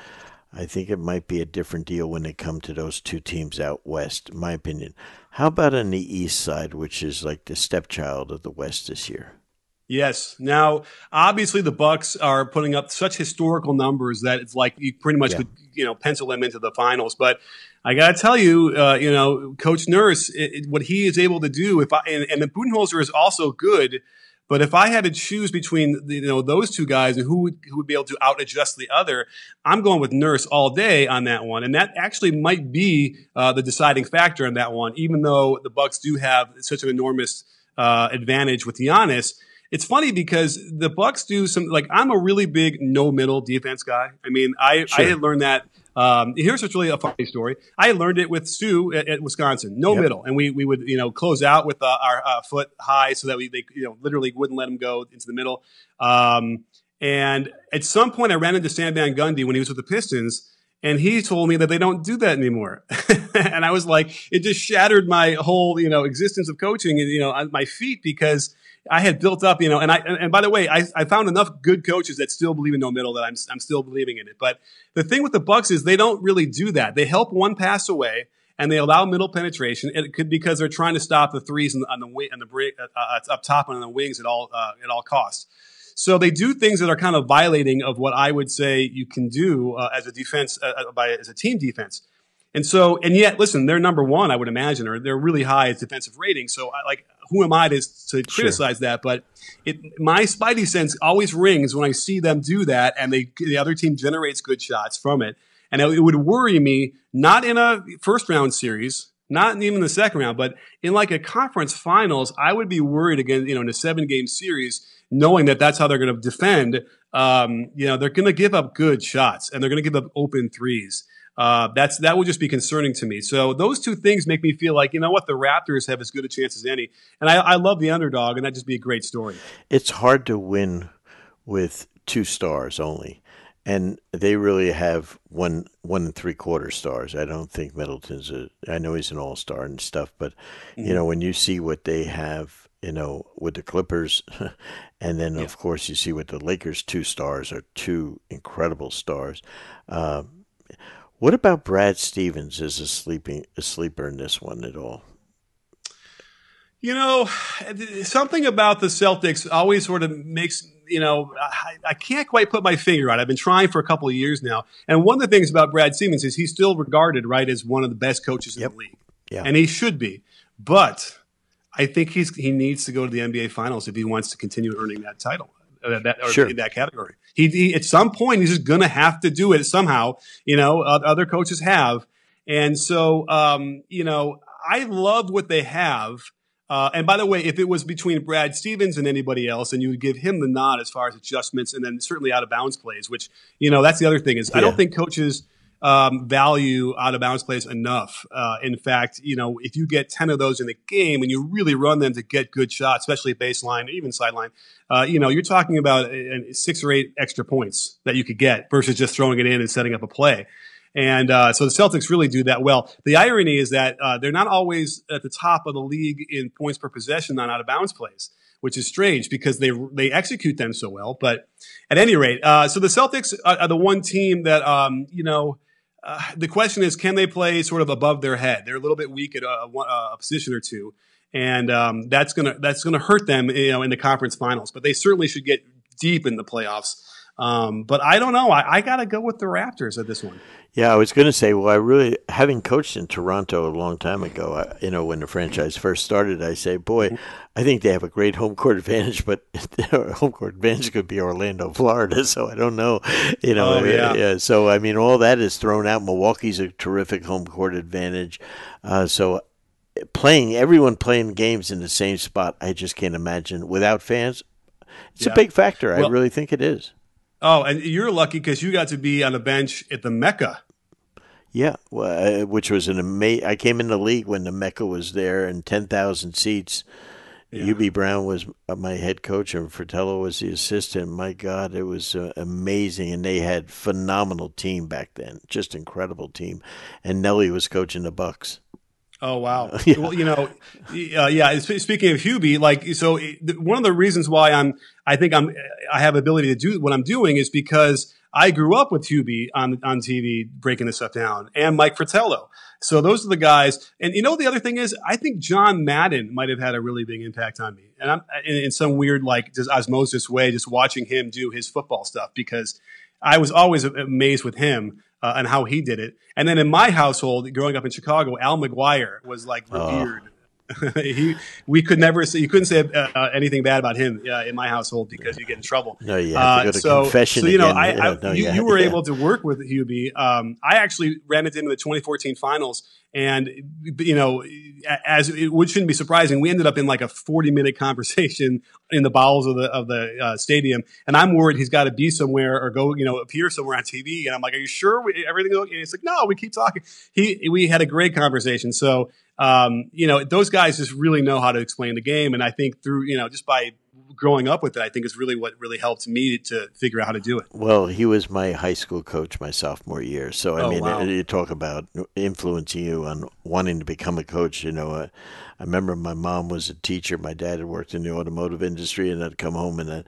Speaker 1: I think it might be a different deal when they come to those two teams out west, in my opinion. How about on the east side, which is like the stepchild of the West this year?
Speaker 2: Yes. Now, obviously, the Bucks are putting up such historical numbers that it's like you pretty much yeah. could, you know, pencil them into the finals. But I got to tell you, uh, you know, Coach Nurse, it, it, what he is able to do, if I and, and the Budenholzer is also good but if I had to choose between you know those two guys and who would, who would be able to out adjust the other, I'm going with Nurse all day on that one, and that actually might be uh, the deciding factor in that one. Even though the Bucks do have such an enormous uh, advantage with Giannis, it's funny because the Bucks do some like I'm a really big no middle defense guy. I mean, I sure. I had learned that um, here's what's really a funny story. I learned it with Stu at, at Wisconsin, no yep. middle, and we we would you know close out with uh, our uh, foot high so that we they you know literally wouldn't let him go into the middle. Um, and at some point, I ran into Stan Van Gundy when he was with the Pistons, and he told me that they don't do that anymore. and I was like, it just shattered my whole you know existence of coaching, and you know, on my feet because I had built up, you know, and I and, and by the way, I, I found enough good coaches that still believe in no middle that I'm I'm still believing in it. But the thing with the Bucks is they don't really do that. They help one pass away and they allow middle penetration. It could because they're trying to stop the threes on the on the, wing, on the uh, uh, up top and on the wings at all uh, at all costs. So they do things that are kind of violating of what I would say you can do uh, as a defense uh, uh, by as a team defense. And so, and yet, listen, they're number one, I would imagine, or they're really high as defensive rating. So, I, like, who am I to, to criticize sure. that? But it, my spidey sense always rings when I see them do that, and they the other team generates good shots from it. And it, it would worry me not in a first round series, not even the second round, but in like a conference finals, I would be worried again, you know, in a seven game series, knowing that that's how they're going to defend. Um, you know, they're going to give up good shots and they're going to give up open threes uh, that's that would just be concerning to me. So those two things make me feel like you know what the Raptors have as good a chance as any, and I, I love the underdog, and that'd just be a great story.
Speaker 1: It's hard to win with two stars only, and they really have one one and three quarter stars. I don't think Middleton's a. I know he's an all star and stuff, but mm-hmm. you know when you see what they have you know, with the Clippers. and then, yeah. of course, you see with the Lakers, two stars are two incredible stars. Uh, what about Brad Stevens as a sleeping a sleeper in this one at all?
Speaker 2: You know, something about the Celtics always sort of makes you know I, I, can't quite put my finger on. it. I've been trying for a couple of years now, and one of the things about Brad Stevens is he's still regarded right as one of the best coaches in yep. the league, yeah. and he should be. But I think he's he needs to go to the NBA Finals if he wants to continue earning that title. Uh, that, or sure. in that category. He, he, at some point he's just going to have to do it somehow. You know, other coaches have, and so um, you know, I love what they have. Uh, and by the way, if it was between Brad Stevens and anybody else, and you would give him the nod as far as adjustments, and then certainly out of bounds plays, which you know that's the other thing is yeah. I don't think coaches um, value out of bounds plays enough. Uh, in fact, you know, if you get 10 of those in the game and you really run them to get good shots, especially baseline, even sideline, uh, you know, you're talking about six or eight extra points that you could get versus just throwing it in and setting up a play. And uh, so the Celtics really do that well. The irony is that uh, they're not always at the top of the league in points per possession on out of bounds plays, which is strange because they they execute them so well. But at any rate, uh, so the Celtics are, are, the one team that um, you know uh, the question is, can they play sort of above their head? They're a little bit weak at a, a, position or two. and um, that's gonna that's gonna hurt them, you know, in the conference finals. But they certainly should get deep in the playoffs. Um, but I don't know. I, I got to go with the Raptors at this one.
Speaker 1: Yeah, I was going to say, well, I really, having coached in Toronto a long time ago, I, you know, when the franchise first started, I say, boy, I think they have a great home court advantage, but their home court advantage could be Orlando, Florida. So I don't know, you know.
Speaker 2: Oh, yeah.
Speaker 1: yeah. So I mean, all that is thrown out. Milwaukee's a terrific home court advantage. Uh, so playing everyone playing games in the same spot, I just can't imagine without fans. It's
Speaker 2: Yeah.
Speaker 1: a big factor.
Speaker 2: Well-
Speaker 1: I really think it is.
Speaker 2: Oh, and you're lucky because you got to be on the bench at the Mecca.
Speaker 1: Yeah, well, which was an amazing. I came in the league when the Mecca was there and ten thousand seats.
Speaker 2: Yeah.
Speaker 1: Hubie Brown was my head coach and Fratello was the assistant. My God, it was uh, amazing, and they had phenomenal team back then, just incredible team. And Nellie was coaching the Bucks.
Speaker 2: Oh wow!
Speaker 1: Yeah.
Speaker 2: Well, you know, uh, yeah. Speaking of Hubie, like so, it- one of the reasons why I'm, I think I'm, I have ability to do what I'm doing is because I grew up with Hubie on on TV breaking this stuff down, and Mike Fratello. So those are the guys. And you know, the other thing is, I think John Madden might have had a really big impact on me, and I'm in, in some weird like just osmosis way, just watching him do his football stuff because I was always amazed with him uh, and how he did it. And then in my household, growing up in Chicago, Al McGuire was like revered. he, we could never say, you couldn't say uh, uh, anything bad about him uh, in my household because you get in trouble.
Speaker 1: No, you have to go to
Speaker 2: so,
Speaker 1: confession
Speaker 2: so you know,
Speaker 1: again.
Speaker 2: I, I,
Speaker 1: no,
Speaker 2: you,
Speaker 1: yeah,
Speaker 2: you were
Speaker 1: yeah.
Speaker 2: able to work with Hubie. Um, I actually ran into him in the 2014 finals, and you know, as it which shouldn't be surprising, we ended up in like a 40 minute conversation in the bowels of the of the uh, stadium, and I'm worried he's got to be somewhere or go, you know, appear somewhere on TV, and I'm like, "Are you sure we, everything's okay?" And it's like, "No, we keep talking." He we had a great conversation, so um, you know, those guys just really know how to explain the game, and I think through you know just by growing up with it, I think is really what really helped me to figure out how to do it.
Speaker 1: Well, he was my high school coach my sophomore year. So I
Speaker 2: Oh,
Speaker 1: mean,
Speaker 2: wow.
Speaker 1: you talk about influencing you on wanting to become a coach. You know, uh, I remember my mom was a teacher. My dad had worked in the automotive industry, and I'd come home and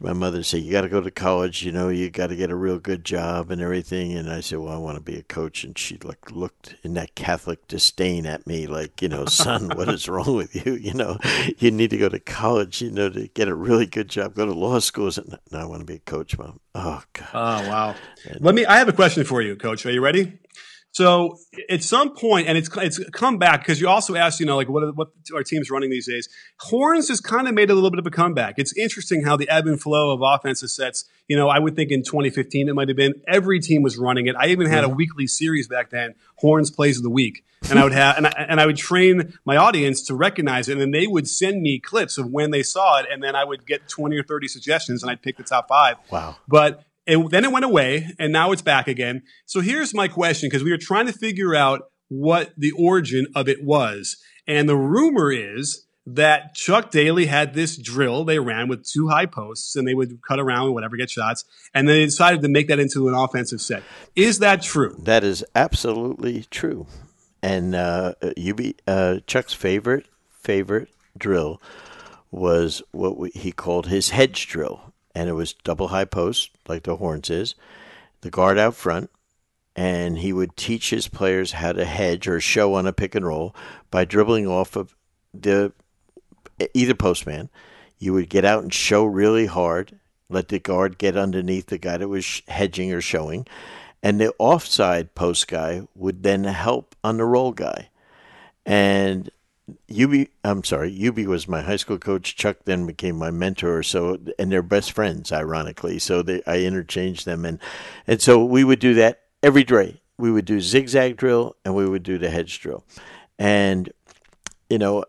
Speaker 1: my mother said, "You got to go to college. You know, you got to get a real good job and everything." And I said, "Well, I want to be a coach." And she like looked in that Catholic disdain at me, like, you know, son, what is wrong with you? You know, you need to go to college. You know, to get a really good job, go to law school. I said, "No, I want to be a coach, mom." Oh God.
Speaker 2: Oh wow! Let me. I have a question for you, Coach. Are you ready? So at some point, and it's it's come back because you also asked, you know, like what are, what our teams running these days. Horns has kind of made a little bit of a comeback. It's interesting how the ebb and flow of offensive sets. You know, I would think in 2015 it might have been every team was running it. I even had a weekly series back then, Horns Plays of the Week, and I would have and I, and I would train my audience to recognize it, and then they would send me clips of when they saw it, and then I would get 20 or 30 suggestions, and I'd pick the top five.
Speaker 1: Wow.
Speaker 2: But it, then it went away, and now it's back again. So here's my question because we were trying to figure out what the origin of it was. And the rumor is that Chuck Daly had this drill they ran with two high posts and they would cut around and whatever, get shots. And they decided to make that into an offensive set. Is that true?
Speaker 1: That is absolutely true. And uh, Hubie, uh, Chuck's favorite favorite drill was what we, he called his hedge drill, and it was double high post like the horns is, the guard out front, and he would teach his players how to hedge or show on a pick and roll by dribbling off of the either postman. You would get out and show really hard, let the guard get underneath the guy that was hedging or showing, and the offside post guy would then help on the roll guy. And Hubie, I'm sorry, Hubie was my high school coach. Chuck then became my mentor. So, and they're best friends, ironically. So they, I interchanged them, and and so we would do that every day. We would do zigzag drill, and we would do the hedge drill, and you know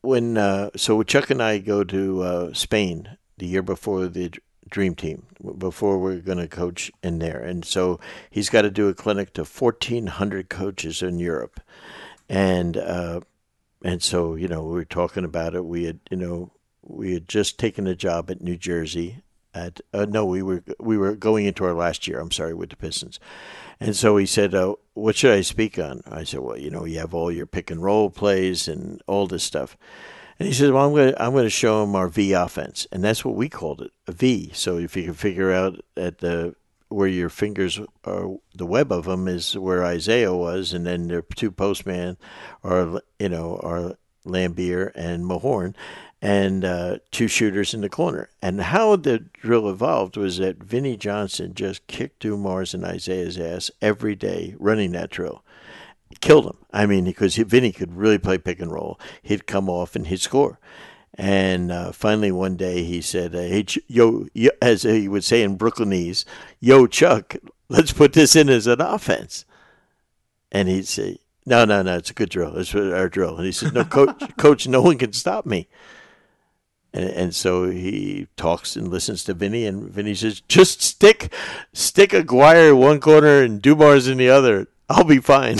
Speaker 1: when uh, so Chuck and I go to uh, Spain the year before the Dream Team before we're going to coach in there, and so he's got to do a clinic to fourteen hundred coaches in Europe, and uh, and so you know we were talking about it. We had you know we had just taken a job at New Jersey. At uh, no, we were we were going into our last year. I'm sorry with the Pistons, and so he said, uh, "What should I speak on?" I said, "Well, you know, you have all your pick and roll plays and all this stuff." And he said, "Well, I'm going to I'm going to show him our V offense, and that's what we called it, a V. So if you can figure out at the where your fingers are, the web of them is where Isiah was, and then the two postman are you know are Laimbeer and Mahorn, and uh, two shooters in the corner. And how the drill evolved was that Vinnie Johnson just kicked Dumars and Isiah's ass every day running that drill. Killed him. I mean, because Vinnie could really play pick and roll. He'd come off and he'd score. And uh, finally, one day he said, uh, "Hey, yo, yo," as he would say in Brooklynese, "Yo, Chuck, let's put this in as an offense." And he'd say, "No, no, no, it's a good drill. It's our drill." And he said, "No, coach, coach, no one can stop me." And, and so he talks and listens to Vinnie, and Vinnie says, "Just stick, stick Aguirre in one corner and Dumars in the other. I'll be fine."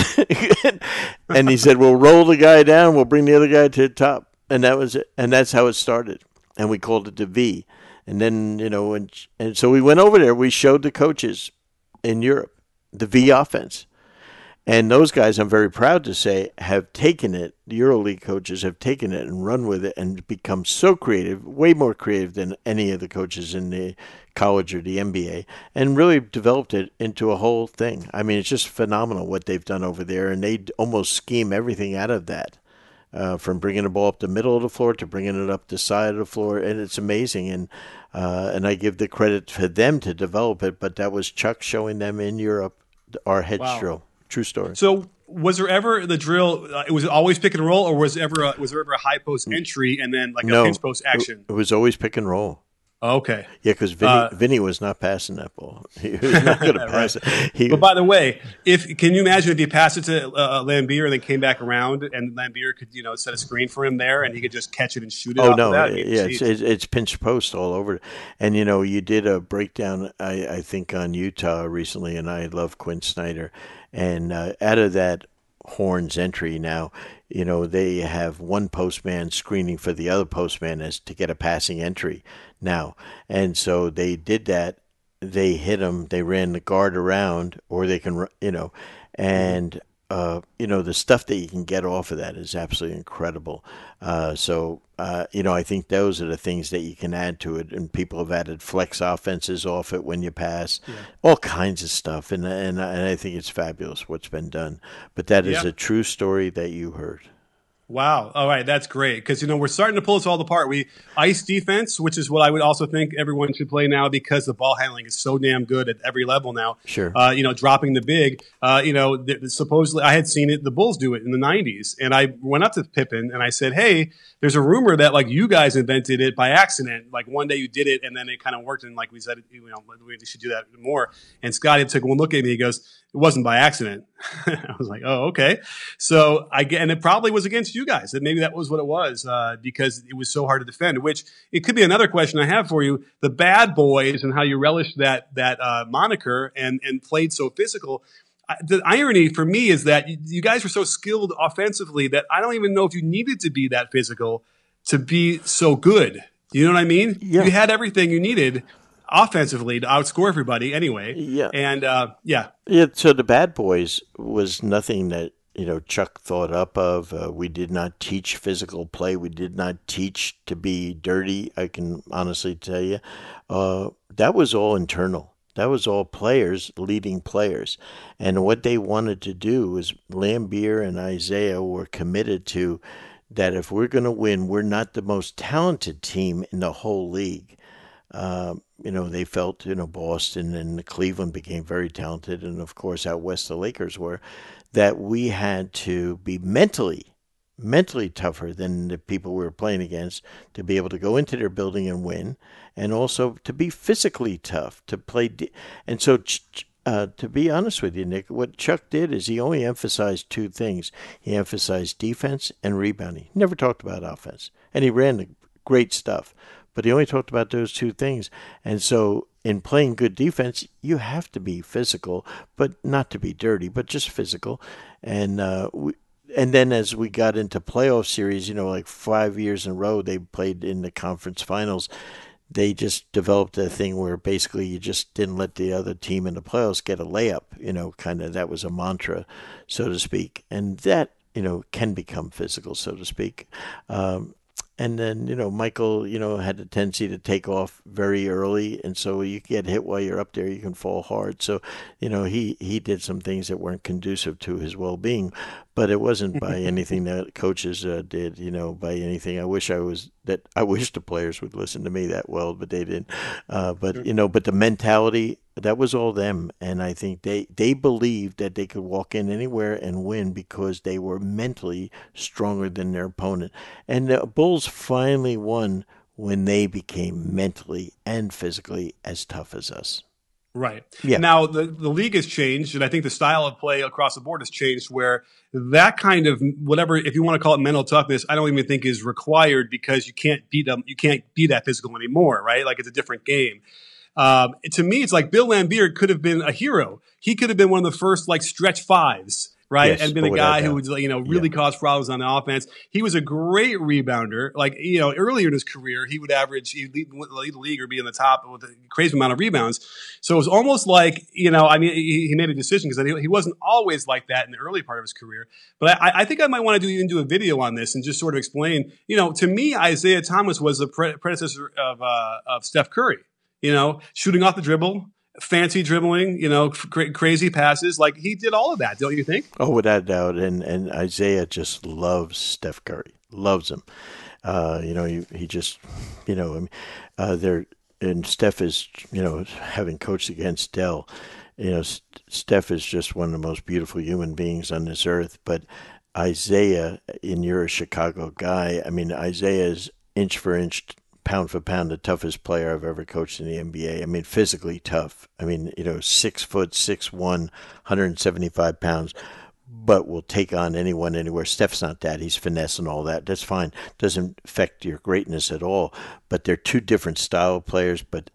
Speaker 1: and he said, "We'll roll the guy down. We'll bring the other guy to the top." And that was it. And that's how it started. And we called it the V. And then you know, and and so we went over there. We showed the coaches in Europe the V offense, and those guys, I'm very proud to say, have taken it. The EuroLeague coaches have taken it and run with it and become so creative, way more creative than any of the coaches in the college or the NBA, and really developed it into a whole thing. I mean, it's just phenomenal what they've done over there, and they almost scheme everything out of that uh, from bringing the ball up the middle of the floor to bringing it up the side of the floor, and it's amazing. And uh, and I give the credit for them to develop it, but that was Chuck showing them in Europe our head wow. drill. True story.
Speaker 2: So was there ever the drill? Uh, was it always pick and roll, or was ever a, was there ever a high post entry and then like a no, pinch post action?
Speaker 1: It was always pick and roll.
Speaker 2: Okay.
Speaker 1: Yeah, because Vinnie, uh, Vinnie, was not passing that ball. He was not going to pass right. it.
Speaker 2: He, but by the way, if can you imagine if he passed it to uh, Laimbeer and then came back around and Laimbeer could you know set a screen for him there and he could just catch it and shoot it? Oh no,
Speaker 1: yeah, it's, it's, pinch post all over. And you know, you did a breakdown I, I think on Utah recently, and I love Quin Snyder. And uh, out of that Horns entry now, you know, they have one postman screening for the other postman as to get a passing entry now. And so they did that. They hit him. They ran the guard around, or they can, you know, and uh, you know the stuff that you can get off of that is absolutely incredible. Uh, so uh, you know, I think those are the things that you can add to it. And people have added flex offenses off it when you pass, yeah. all kinds of stuff. And and and I think it's fabulous what's been done. But that is yeah. a true story that you heard.
Speaker 2: Wow. All right. That's great. Because, you know, we're starting to pull this all apart. We ice defense, which is what I would also think everyone should play now because the ball handling is so damn good at every level now.
Speaker 1: Sure.
Speaker 2: Uh, you know, dropping the big. Uh, you know, th- supposedly I had seen it, the Bulls do it in the 90s. And I went up to Pippen and I said, hey, there's a rumor that like you guys invented it by accident. Like one day you did it and then it kind of worked. And like we said, you know, we should do that more. And Scottie took one look at me. He goes, it wasn't by accident. I was like, oh, okay. So I get, and it probably was against you guys. And maybe that was what it was uh, because it was so hard to defend. Which it could be another question I have for you: the bad boys and how you relished that that uh, moniker and and played so physical. The irony for me is that you guys were so skilled offensively that I don't even know if you needed to be that physical to be so good. You know what I mean? Yeah. You had everything you needed offensively to outscore everybody anyway.
Speaker 1: Yeah.
Speaker 2: And uh, yeah.
Speaker 1: Yeah. So the Bad Boys was nothing that you know Chuck thought up of. Uh, we did not teach physical play. We did not teach to be dirty. I can honestly tell you, uh, that was all internal. That was all players leading players, and what they wanted to do was Laimbeer and Isiah were committed to that if we're going to win, we're not the most talented team in the whole league. Um, you know, they felt, you know, Boston and Cleveland became very talented, and of course, out west the Lakers were, that we had to be mentally, mentally tougher than the people we were playing against to be able to go into their building and win, and also to be physically tough to play. De- and so, uh, to be honest with you, Nick, what Chuck did is he only emphasized two things. He emphasized defense and rebounding. He never talked about offense, and he ran the great stuff but he only talked about those two things. And so, in playing good defense, you have to be physical, but not to be dirty, but just physical. And uh, we, and then as we got into playoff series, you know, like five years in a row, they played in the conference finals. They just developed a thing where basically you just didn't let the other team in the playoffs get a layup. You know, kind of that was a mantra, so to speak, and that you know can become physical, so to speak. Um, and then you know Michael, you know, had a tendency to take off very early, and so you get hit while you're up there, you can fall hard. So, you know, he he did some things that weren't conducive to his well-being, but it wasn't by anything that coaches uh, did. You know, by anything. I wish I was that. I wish the players would listen to me that well, but they didn't. Uh, but you know, but the mentality that was all them and i think they they believed that they could walk in anywhere and win because they were mentally stronger than their opponent and the bulls finally won when they became mentally and physically as tough as us
Speaker 2: Right. Yeah. Now the, the league has changed, and I think the style of play across the board has changed. Where that kind of whatever, if you want to call it mental toughness, I don't even think is required because you can't beat them. You can't be that physical anymore, right? Like it's a different game. Um, to me, it's like Bill Laimbeer could have been a hero. He could have been one of the first like stretch fives, right? Yes, and been a guy who would, you know, really yeah. cause problems on the offense. He was a great rebounder. Like, you know, earlier in his career, he would average, he'd lead, lead the league or be in the top with a crazy amount of rebounds. So it was almost like, you know, I mean, he, he made a decision because he wasn't always like that in the early part of his career. But I, I think I might want to do even do a video on this and just sort of explain, you know, to me, Isiah Thomas was the pre- predecessor of, uh, of Steph Curry you know, shooting off the dribble, fancy dribbling, you know, cra- crazy passes. Like he did all of that, don't you think?
Speaker 1: Oh, without doubt. And and Isiah just loves Steph Curry, loves him. Uh, you know, he, he just, you know, uh, there and Steph is, you know, having coached against Dell. You know, Steph is just one of the most beautiful human beings on this earth. But Isiah, and you're a Chicago guy. I mean, Isiah is inch for inch pound for pound the toughest player I've ever coached in the NBA. I mean, physically tough. I mean, you know, six foot, six one, 175 pounds, but will take on anyone anywhere. Steph's not that. He's finesse and all that. That's fine. Doesn't affect your greatness at all. But they're two different style players. But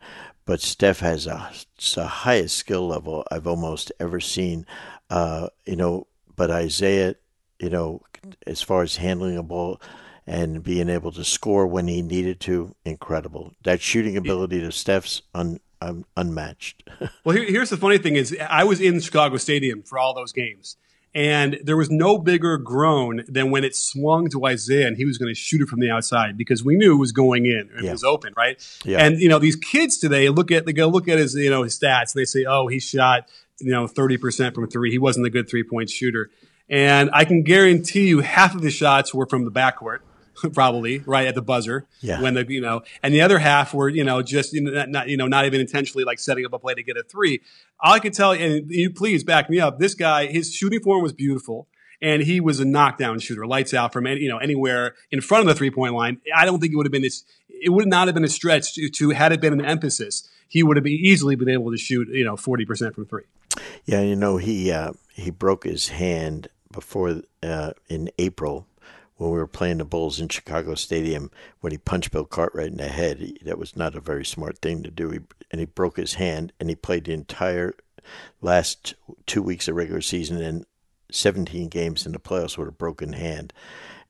Speaker 1: but Steph has a, the highest skill level I've almost ever seen. Uh, you know, but Isiah, you know, as far as handling a ball and being able to score when he needed to, incredible. That shooting ability to Steph's un, un, unmatched.
Speaker 2: well, here, here's the funny thing: is I was in Chicago Stadium for all those games, and there was no bigger groan than when it swung to Isiah and he was going to shoot it from the outside because we knew it was going in. It yeah. was open, right? Yeah. And you know these kids today look at they go look at his you know his stats and they say, oh, he shot you know thirty percent from three. He wasn't a good three point shooter. And I can guarantee you half of the shots were from the backcourt probably right at the buzzer yeah. when the you know and the other half were you know just you know, not, you know not even intentionally like setting up a play to get a three. All i can tell you and you please back me up this guy his shooting form was beautiful and he was a knockdown shooter lights out from any, you know anywhere in front of the three point line. I don't think it would have been this it would not have been a stretch to, to had it been an emphasis he would have been easily been able to shoot you know 40% from three.
Speaker 1: Yeah you know he uh, he broke his hand before uh, in april when we were playing the Bulls in Chicago Stadium when he punched Bill Cartwright in the head. He, that was not a very smart thing to do. He, and he broke his hand, and he played the entire last two weeks of regular season and 17 games in the playoffs with a broken hand.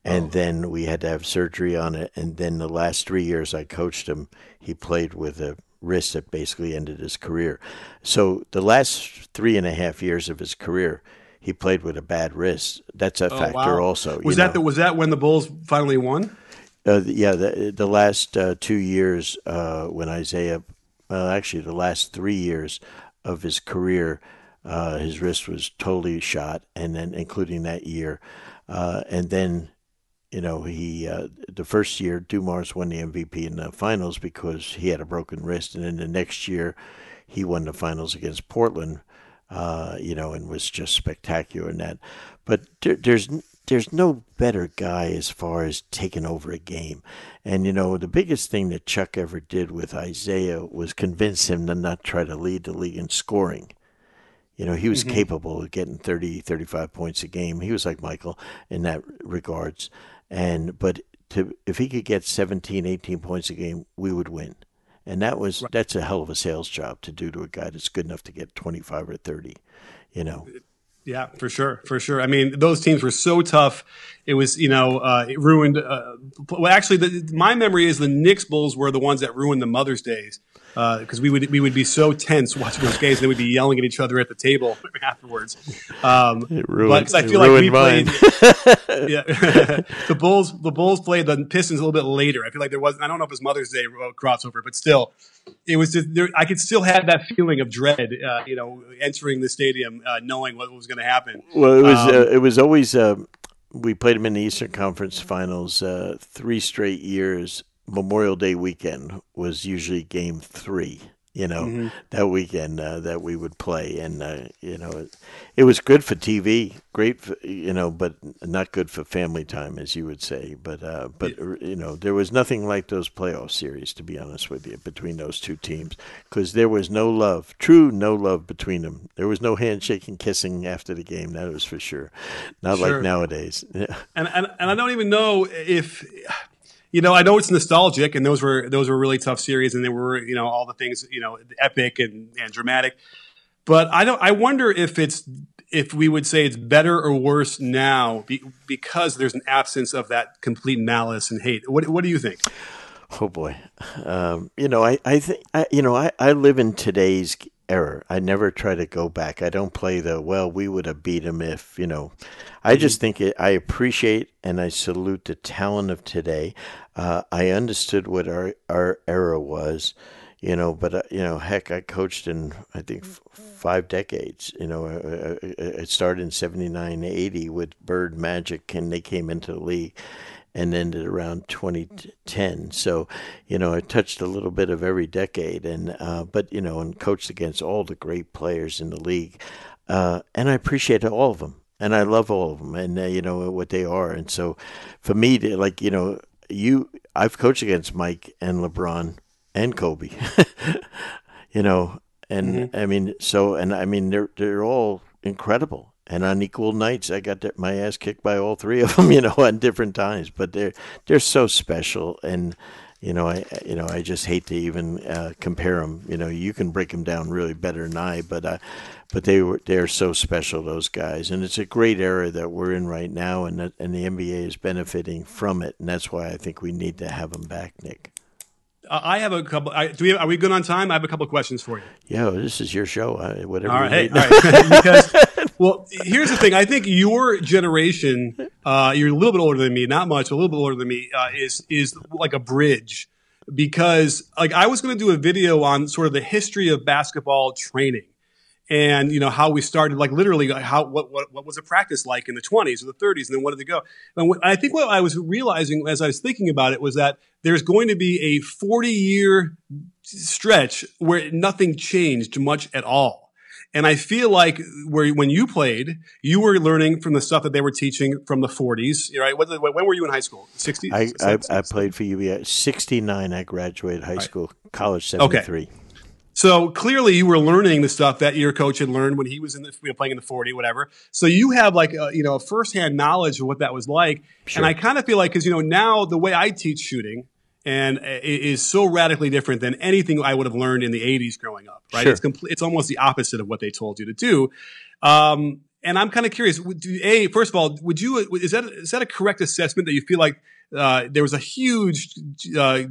Speaker 1: And oh. then we had to have surgery on it. And then the last three years I coached him, he played with a wrist that basically ended his career. So the last three and a half years of his career, he played with a bad wrist. That's a oh, factor wow. also.
Speaker 2: Was that the, was that when the Bulls finally won?
Speaker 1: Uh, yeah, the, the last uh, two years uh, when Isiah, well, actually the last three years of his career, uh, his wrist was totally shot, and then including that year, uh, and then. You know, he uh, the first year Dumars won the MVP in the finals because he had a broken wrist, and then the next year he won the finals against Portland uh, you know, and was just spectacular in that. But there, there's there's no better guy as far as taking over a game. And you know, the biggest thing that Chuck ever did with Isiah was convince him to not try to lead the league in scoring. You know, he was mm-hmm. capable of getting 30, 35 points a game. He was like Michael in that regards. And but to if he could get 17, 18 points a game, we would win. And that was right. that's a hell of a sales job to do to a guy that's good enough to get 25 or 30, you know.
Speaker 2: Yeah, for sure, for sure. I mean, those teams were so tough. It was, you know, uh, it ruined. Uh, well, actually, the, my memory is the Knicks Bulls were the ones that ruined the Mother's Days because uh, we would we would be so tense watching those games, and they would be yelling at each other at the table afterwards. Um,
Speaker 1: it ruined,
Speaker 2: but I feel like we mine. played. yeah, the Bulls the Bulls played the Pistons a little bit later. I feel like there was I don't know if it was Mother's Day crossover, but still, it was just there, I could still have that feeling of dread. Uh, you know, entering the stadium, uh, knowing what was going to happen.
Speaker 1: Well, it was um, uh, it was always. Uh, we played them in the Eastern Conference Finals uh, three straight years. Memorial Day weekend was usually Game Three you know, mm-hmm. that weekend uh, that we would play. And, uh, you know, it, it, was good for TV, great, for, you know, but not good for family time, as you would say. But, uh, but yeah. you know, there was nothing like those playoff series, to be honest with you, between those two teams, because there was no love, true no love between them. There was no handshaking, kissing after the game, that was for sure. Not sure. like nowadays.
Speaker 2: and, and, and I don't even know if you know, I know it's nostalgic, and those were those were really tough series, and they were you know all the things you know epic and, and dramatic. But I don't. I wonder if it's if we would say it's better or worse now be, because there's an absence of that complete malice and hate. What What do you think?
Speaker 1: Oh boy, um, you know, I I think I, you know I I live in today's error. I never try to go back. I don't play the well. We would have beat him if you know. I just think it, I appreciate and I salute the talent of today. Uh, I understood what our our era was, you know. But uh, you know, heck, I coached in I think f- five decades. You know, uh, uh, uh, it started in 79, 80 with Bird Magic, and they came into the league and ended around 2010. So, you know, I touched a little bit of every decade, and uh, but you know, and coached against all the great players in the league, uh, and I appreciate all of them, and I love all of them, and uh, you know what they are, and so for me, to, like you know, you, I've coached against Mike and LeBron and Kobe, you know, and mm-hmm. I mean, so and I mean, they're they're all incredible and on equal nights, I got my ass kicked by all three of them, you know, at different times. But they're they're so special, and you know, I you know, I just hate to even uh, compare them. You know, you can break them down really better than I, but uh, but they were they're so special, those guys, and it's a great era that we're in right now, and that, and the NBA is benefiting from it, and that's why I think we need to have them back, Nick.
Speaker 2: I have a couple. I, do we? Are we good on time? I have a couple of questions for you.
Speaker 1: Yeah, this is your show. I, whatever.
Speaker 2: All right, hey, all right. because, well, here's the thing. I think your generation, uh, you're a little bit older than me, not much, a little bit older than me, uh, is is like a bridge. Because like I was going to do a video on sort of the history of basketball training and you know how we started like literally how what, what, what was a practice like in the 20s or the 30s and then what did it go? And what, i think what i was realizing as i was thinking about it was that there's going to be a 40 year stretch where nothing changed much at all and i feel like where when you played you were learning from the stuff that they were teaching from the 40s right when were you in high school 60s
Speaker 1: i, I, I played for uva 69 i graduated high right. school college 73 okay.
Speaker 2: So clearly, you were learning the stuff that your coach had learned when he was in the you know, playing in the forty, whatever. So you have like a, you know a firsthand knowledge of what that was like. Sure. And I kind of feel like because you know now the way I teach shooting and is so radically different than anything I would have learned in the '80s growing up. Right? Sure. It's complete. It's almost the opposite of what they told you to do. Um, and I'm kind of curious. Do, a first of all, would you is that is that a correct assessment that you feel like uh, there was a huge, uh,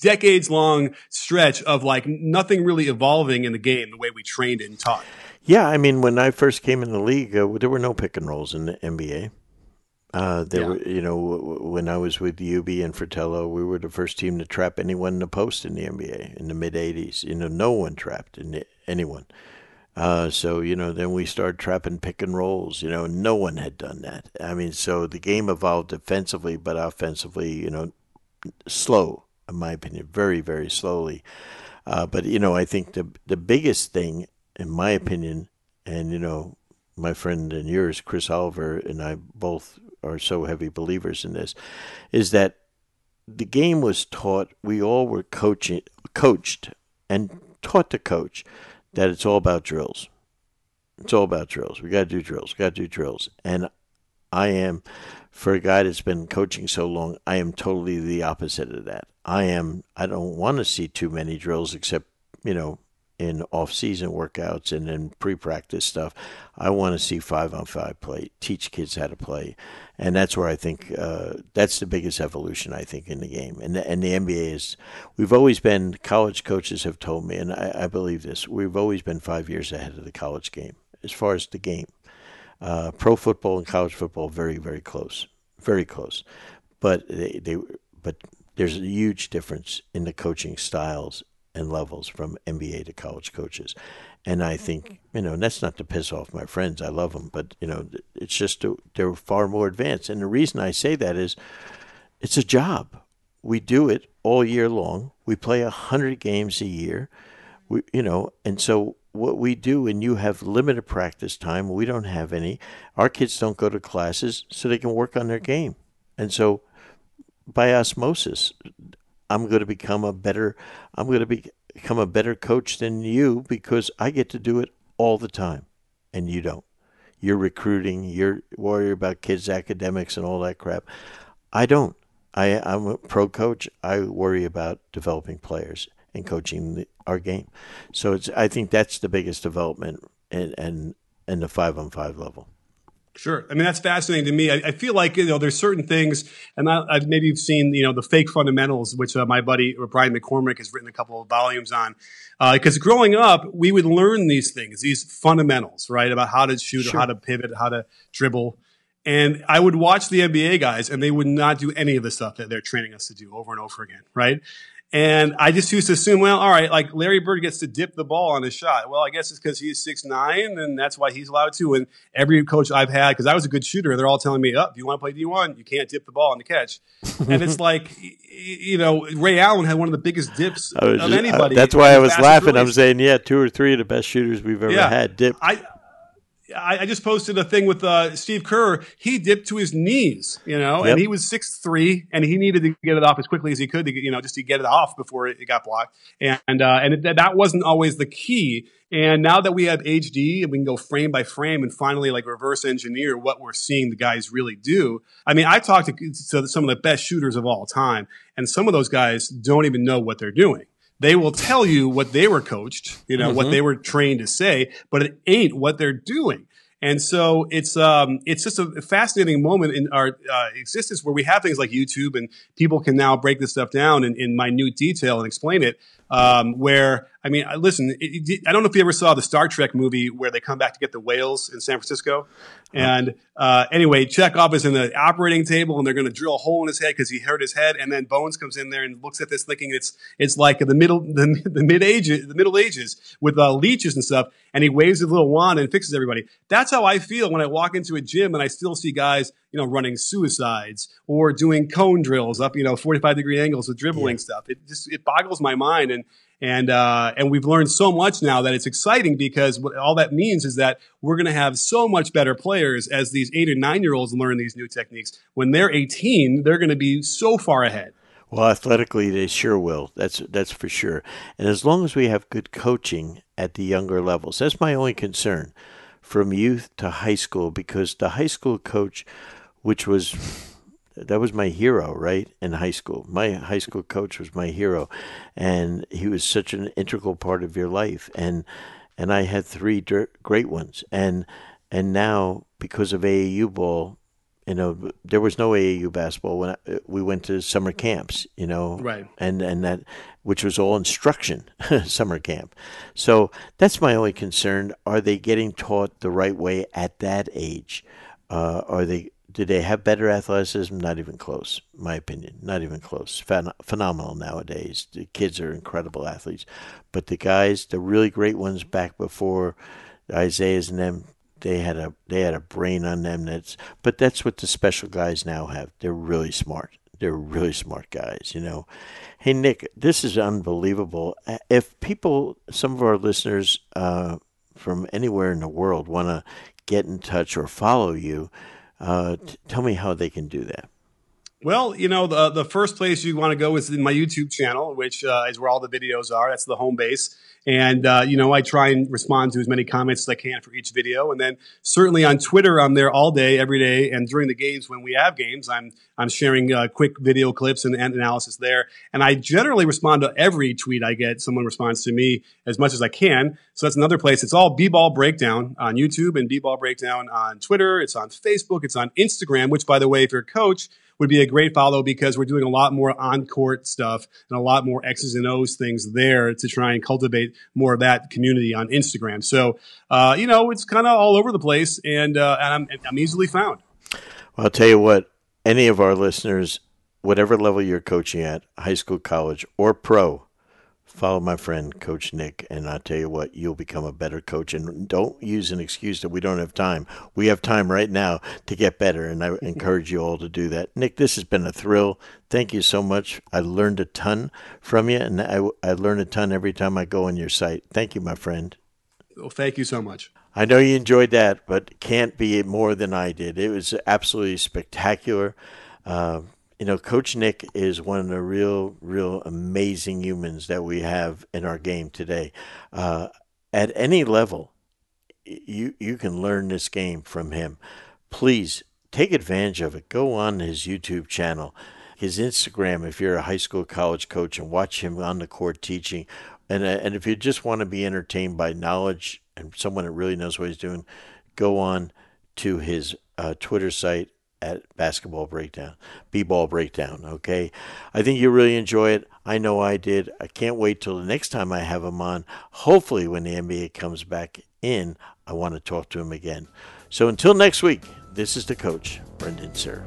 Speaker 2: decades long stretch of like nothing really evolving in the game the way we trained and taught.
Speaker 1: Yeah, I mean, when I first came in the league, uh, there were no pick and rolls in the NBA. Uh, there yeah. were, you know, when I was with Hubie and Fratello, we were the first team to trap anyone in the post in the NBA in the mid '80s. You know, no one trapped the, anyone. Uh, so you know, then we started trapping pick and rolls. You know, no one had done that. I mean, so the game evolved defensively, but offensively, you know, slow, in my opinion, very very slowly. Uh, but you know, I think the the biggest thing, in my opinion, and you know, my friend and yours, Chris Oliver, and I both are so heavy believers in this, is that the game was taught. We all were coaching, coached, and taught to coach that it's all about drills. It's all about drills. We got to do drills. Got to do drills. And I am, for a guy that's been coaching so long, I am totally the opposite of that. I am. I don't want to see too many drills, except you know, in off-season workouts and in pre-practice stuff. I want to see five-on-five play, teach kids how to play, and that's where I think uh, that's the biggest evolution I think in the game. And the, and the NBA is, we've always been. College coaches have told me, and I, I believe this. We've always been five years ahead of the college game as far as the game. Uh, pro football and college football very very close, very close, but they, they but there's a huge difference in the coaching styles and levels from NBA to college coaches. And I think, you know, and that's not to piss off my friends. I love them, but, you know, it's just they're far more advanced. And the reason I say that is it's a job. We do it all year long. We play 100 games a year. We, you know, and so what we do, and you have limited practice time, we don't have any. Our kids don't go to classes so they can work on their game. And so by osmosis, I'm going to become a better I'm going to be, become a better coach than you because I get to do it all the time and you don't. You're recruiting, you're worried about kids' academics and all that crap. I don't. I, I'm a pro coach. I worry about developing players and coaching the, our game. So it's I think that's the biggest development and and and the five on five level.
Speaker 2: Sure. I mean, that's fascinating to me. I, I, feel like, you know, there's certain things, and I, have maybe you've seen, you know, the fake fundamentals, which uh, my buddy uh, Brian McCormick has written a couple of volumes on. Because uh, growing up, we would learn these things, these fundamentals, right? About how to shoot, sure. how to pivot, how to dribble. And I would watch the NBA guys, and they would not do any of the stuff that they're training us to do over and over again, right? And I just used to assume, well, all right, like Larry Bird gets to dip the ball on his shot. Well, I guess it's because he's six nine, and that's why he's allowed to. And every coach I've had, because I was a good shooter, they're all telling me, "Up, oh, if you want to play D one, you can't dip the ball on the catch." and it's like, you know, Ray Allen had one of the biggest dips of just, anybody.
Speaker 1: that's why I was laughing. I'm saying, yeah, two or three of the best shooters we've ever yeah, had dip.
Speaker 2: I, I, I just posted a thing with uh, Steve Kerr. He dipped to his knees, you know, yep. and he was six three, and he needed to get it off as quickly as he could to get, you know, just to get it off before it, got blocked. And uh, and it, that wasn't always the key. And now that we have HD and we can go frame by frame and finally like reverse engineer what we're seeing the guys really do. I mean, I talked to, to some of the best shooters of all time, and some of those guys don't even know what they're doing they will tell you what they were coached, you know, mm-hmm. what they were trained to say, but it ain't what they're doing. And so it's um, it's just a fascinating moment in our uh, existence where we have things like YouTube and people can now break this stuff down in, in minute detail and explain it. Um, where I mean, listen, it, it, I don't know if you ever saw the Star Trek movie where they come back to get the whales in San Francisco. And uh, anyway, Chekov is in the operating table, and they're going to drill a hole in his head because he hurt his head. And then Bones comes in there and looks at this, thinking it's it's like the middle the, the mid ages the Middle Ages with uh, leeches and stuff. And he waves his little wand and fixes everybody. That's how I feel when I walk into a gym and I still see guys, you know, running suicides or doing cone drills up, you know, forty five degree angles with dribbling yeah. stuff. It just it boggles my mind and and uh, and we've learned so much now that it's exciting because what all that means is that we're going to have so much better players as these eight or nine year olds learn these new techniques. When they're 18, they're going to be so far ahead.
Speaker 1: Well, athletically, they sure will. That's that's for sure. And as long as we have good coaching at the younger levels, that's my only concern, from youth to high school, because the high school coach, which was that was my hero, right? In high school, my high school coach was my hero, and he was such an integral part of your life. And and I had three great ones, and and now because of AAU ball, you know, there was no AAU basketball when I, we went to summer camps, you know,
Speaker 2: right?
Speaker 1: And and that which was all instruction, summer camp. So that's my only concern: are they getting taught the right way at that age? Uh, are they do they have better athleticism? Not even close, my opinion. Not even close. Phen- phenomenal nowadays. The kids are incredible athletes, but the guys, the really great ones back before Isiah's and them, they had a they had a brain on them. That's but that's what the special guys now have. They're really smart. They're really smart guys. You know. Hey Nick, this is unbelievable. If people, some of our listeners uh, from anywhere in the world, want to get in touch or follow you uh, t- tell me how they can do that.
Speaker 2: Well, you know, the the first place you want to go is in my YouTube channel, which uh, is where all the videos are. That's the home base. And, uh, you know, I try and respond to as many comments as I can for each video. And then certainly on Twitter, I'm there all day, every day. And during the games, when we have games, I'm, I'm sharing uh, quick video clips and, and, analysis there. And I generally respond to every tweet I get. Someone responds to me as much as I can. So that's another place. It's all B-ball breakdown on YouTube and B-ball breakdown on Twitter. It's on Facebook. It's on Instagram, which by the way, if you're a coach, would be a great follow because we're doing a lot more on court stuff and a lot more X's and O's things there to try and cultivate more of that community on Instagram. So, uh, you know, it's kind of all over the place and, uh, and I'm, I'm easily found.
Speaker 1: Well, I'll tell you what, any of our listeners, whatever level you're coaching at, high school, college, or pro, follow my friend coach nick and i'll tell you what you'll become a better coach. And don't use an excuse that we don't have time. We have time right now to get better and i encourage you all to do that. Nick this has been a thrill. Thank you so much. I learned a ton from you and i, I learn a ton every time i go on your site. Thank you my friend.
Speaker 2: Well thank you so much.
Speaker 1: I know you enjoyed that but can't be more than i did. It was absolutely spectacular. Uh, you know, Coach Nick is one of the real, real amazing humans that we have in our game today. Uh, at any level, you you can learn this game from him. Please take advantage of it. Go on his YouTube channel, his Instagram. If you're a high school, college coach, and watch him on the court teaching, and uh, and if you just want to be entertained by knowledge and someone that really knows what he's doing, go on to his uh, Twitter site at Basketball Breakdown, B Ball Breakdown. Okay. I think you really enjoy it. I know I did. I can't wait till the next time I have him on. Hopefully, when the NBA comes back in, I want to talk to him again. So until next week, this is the coach, Brendan Suhr.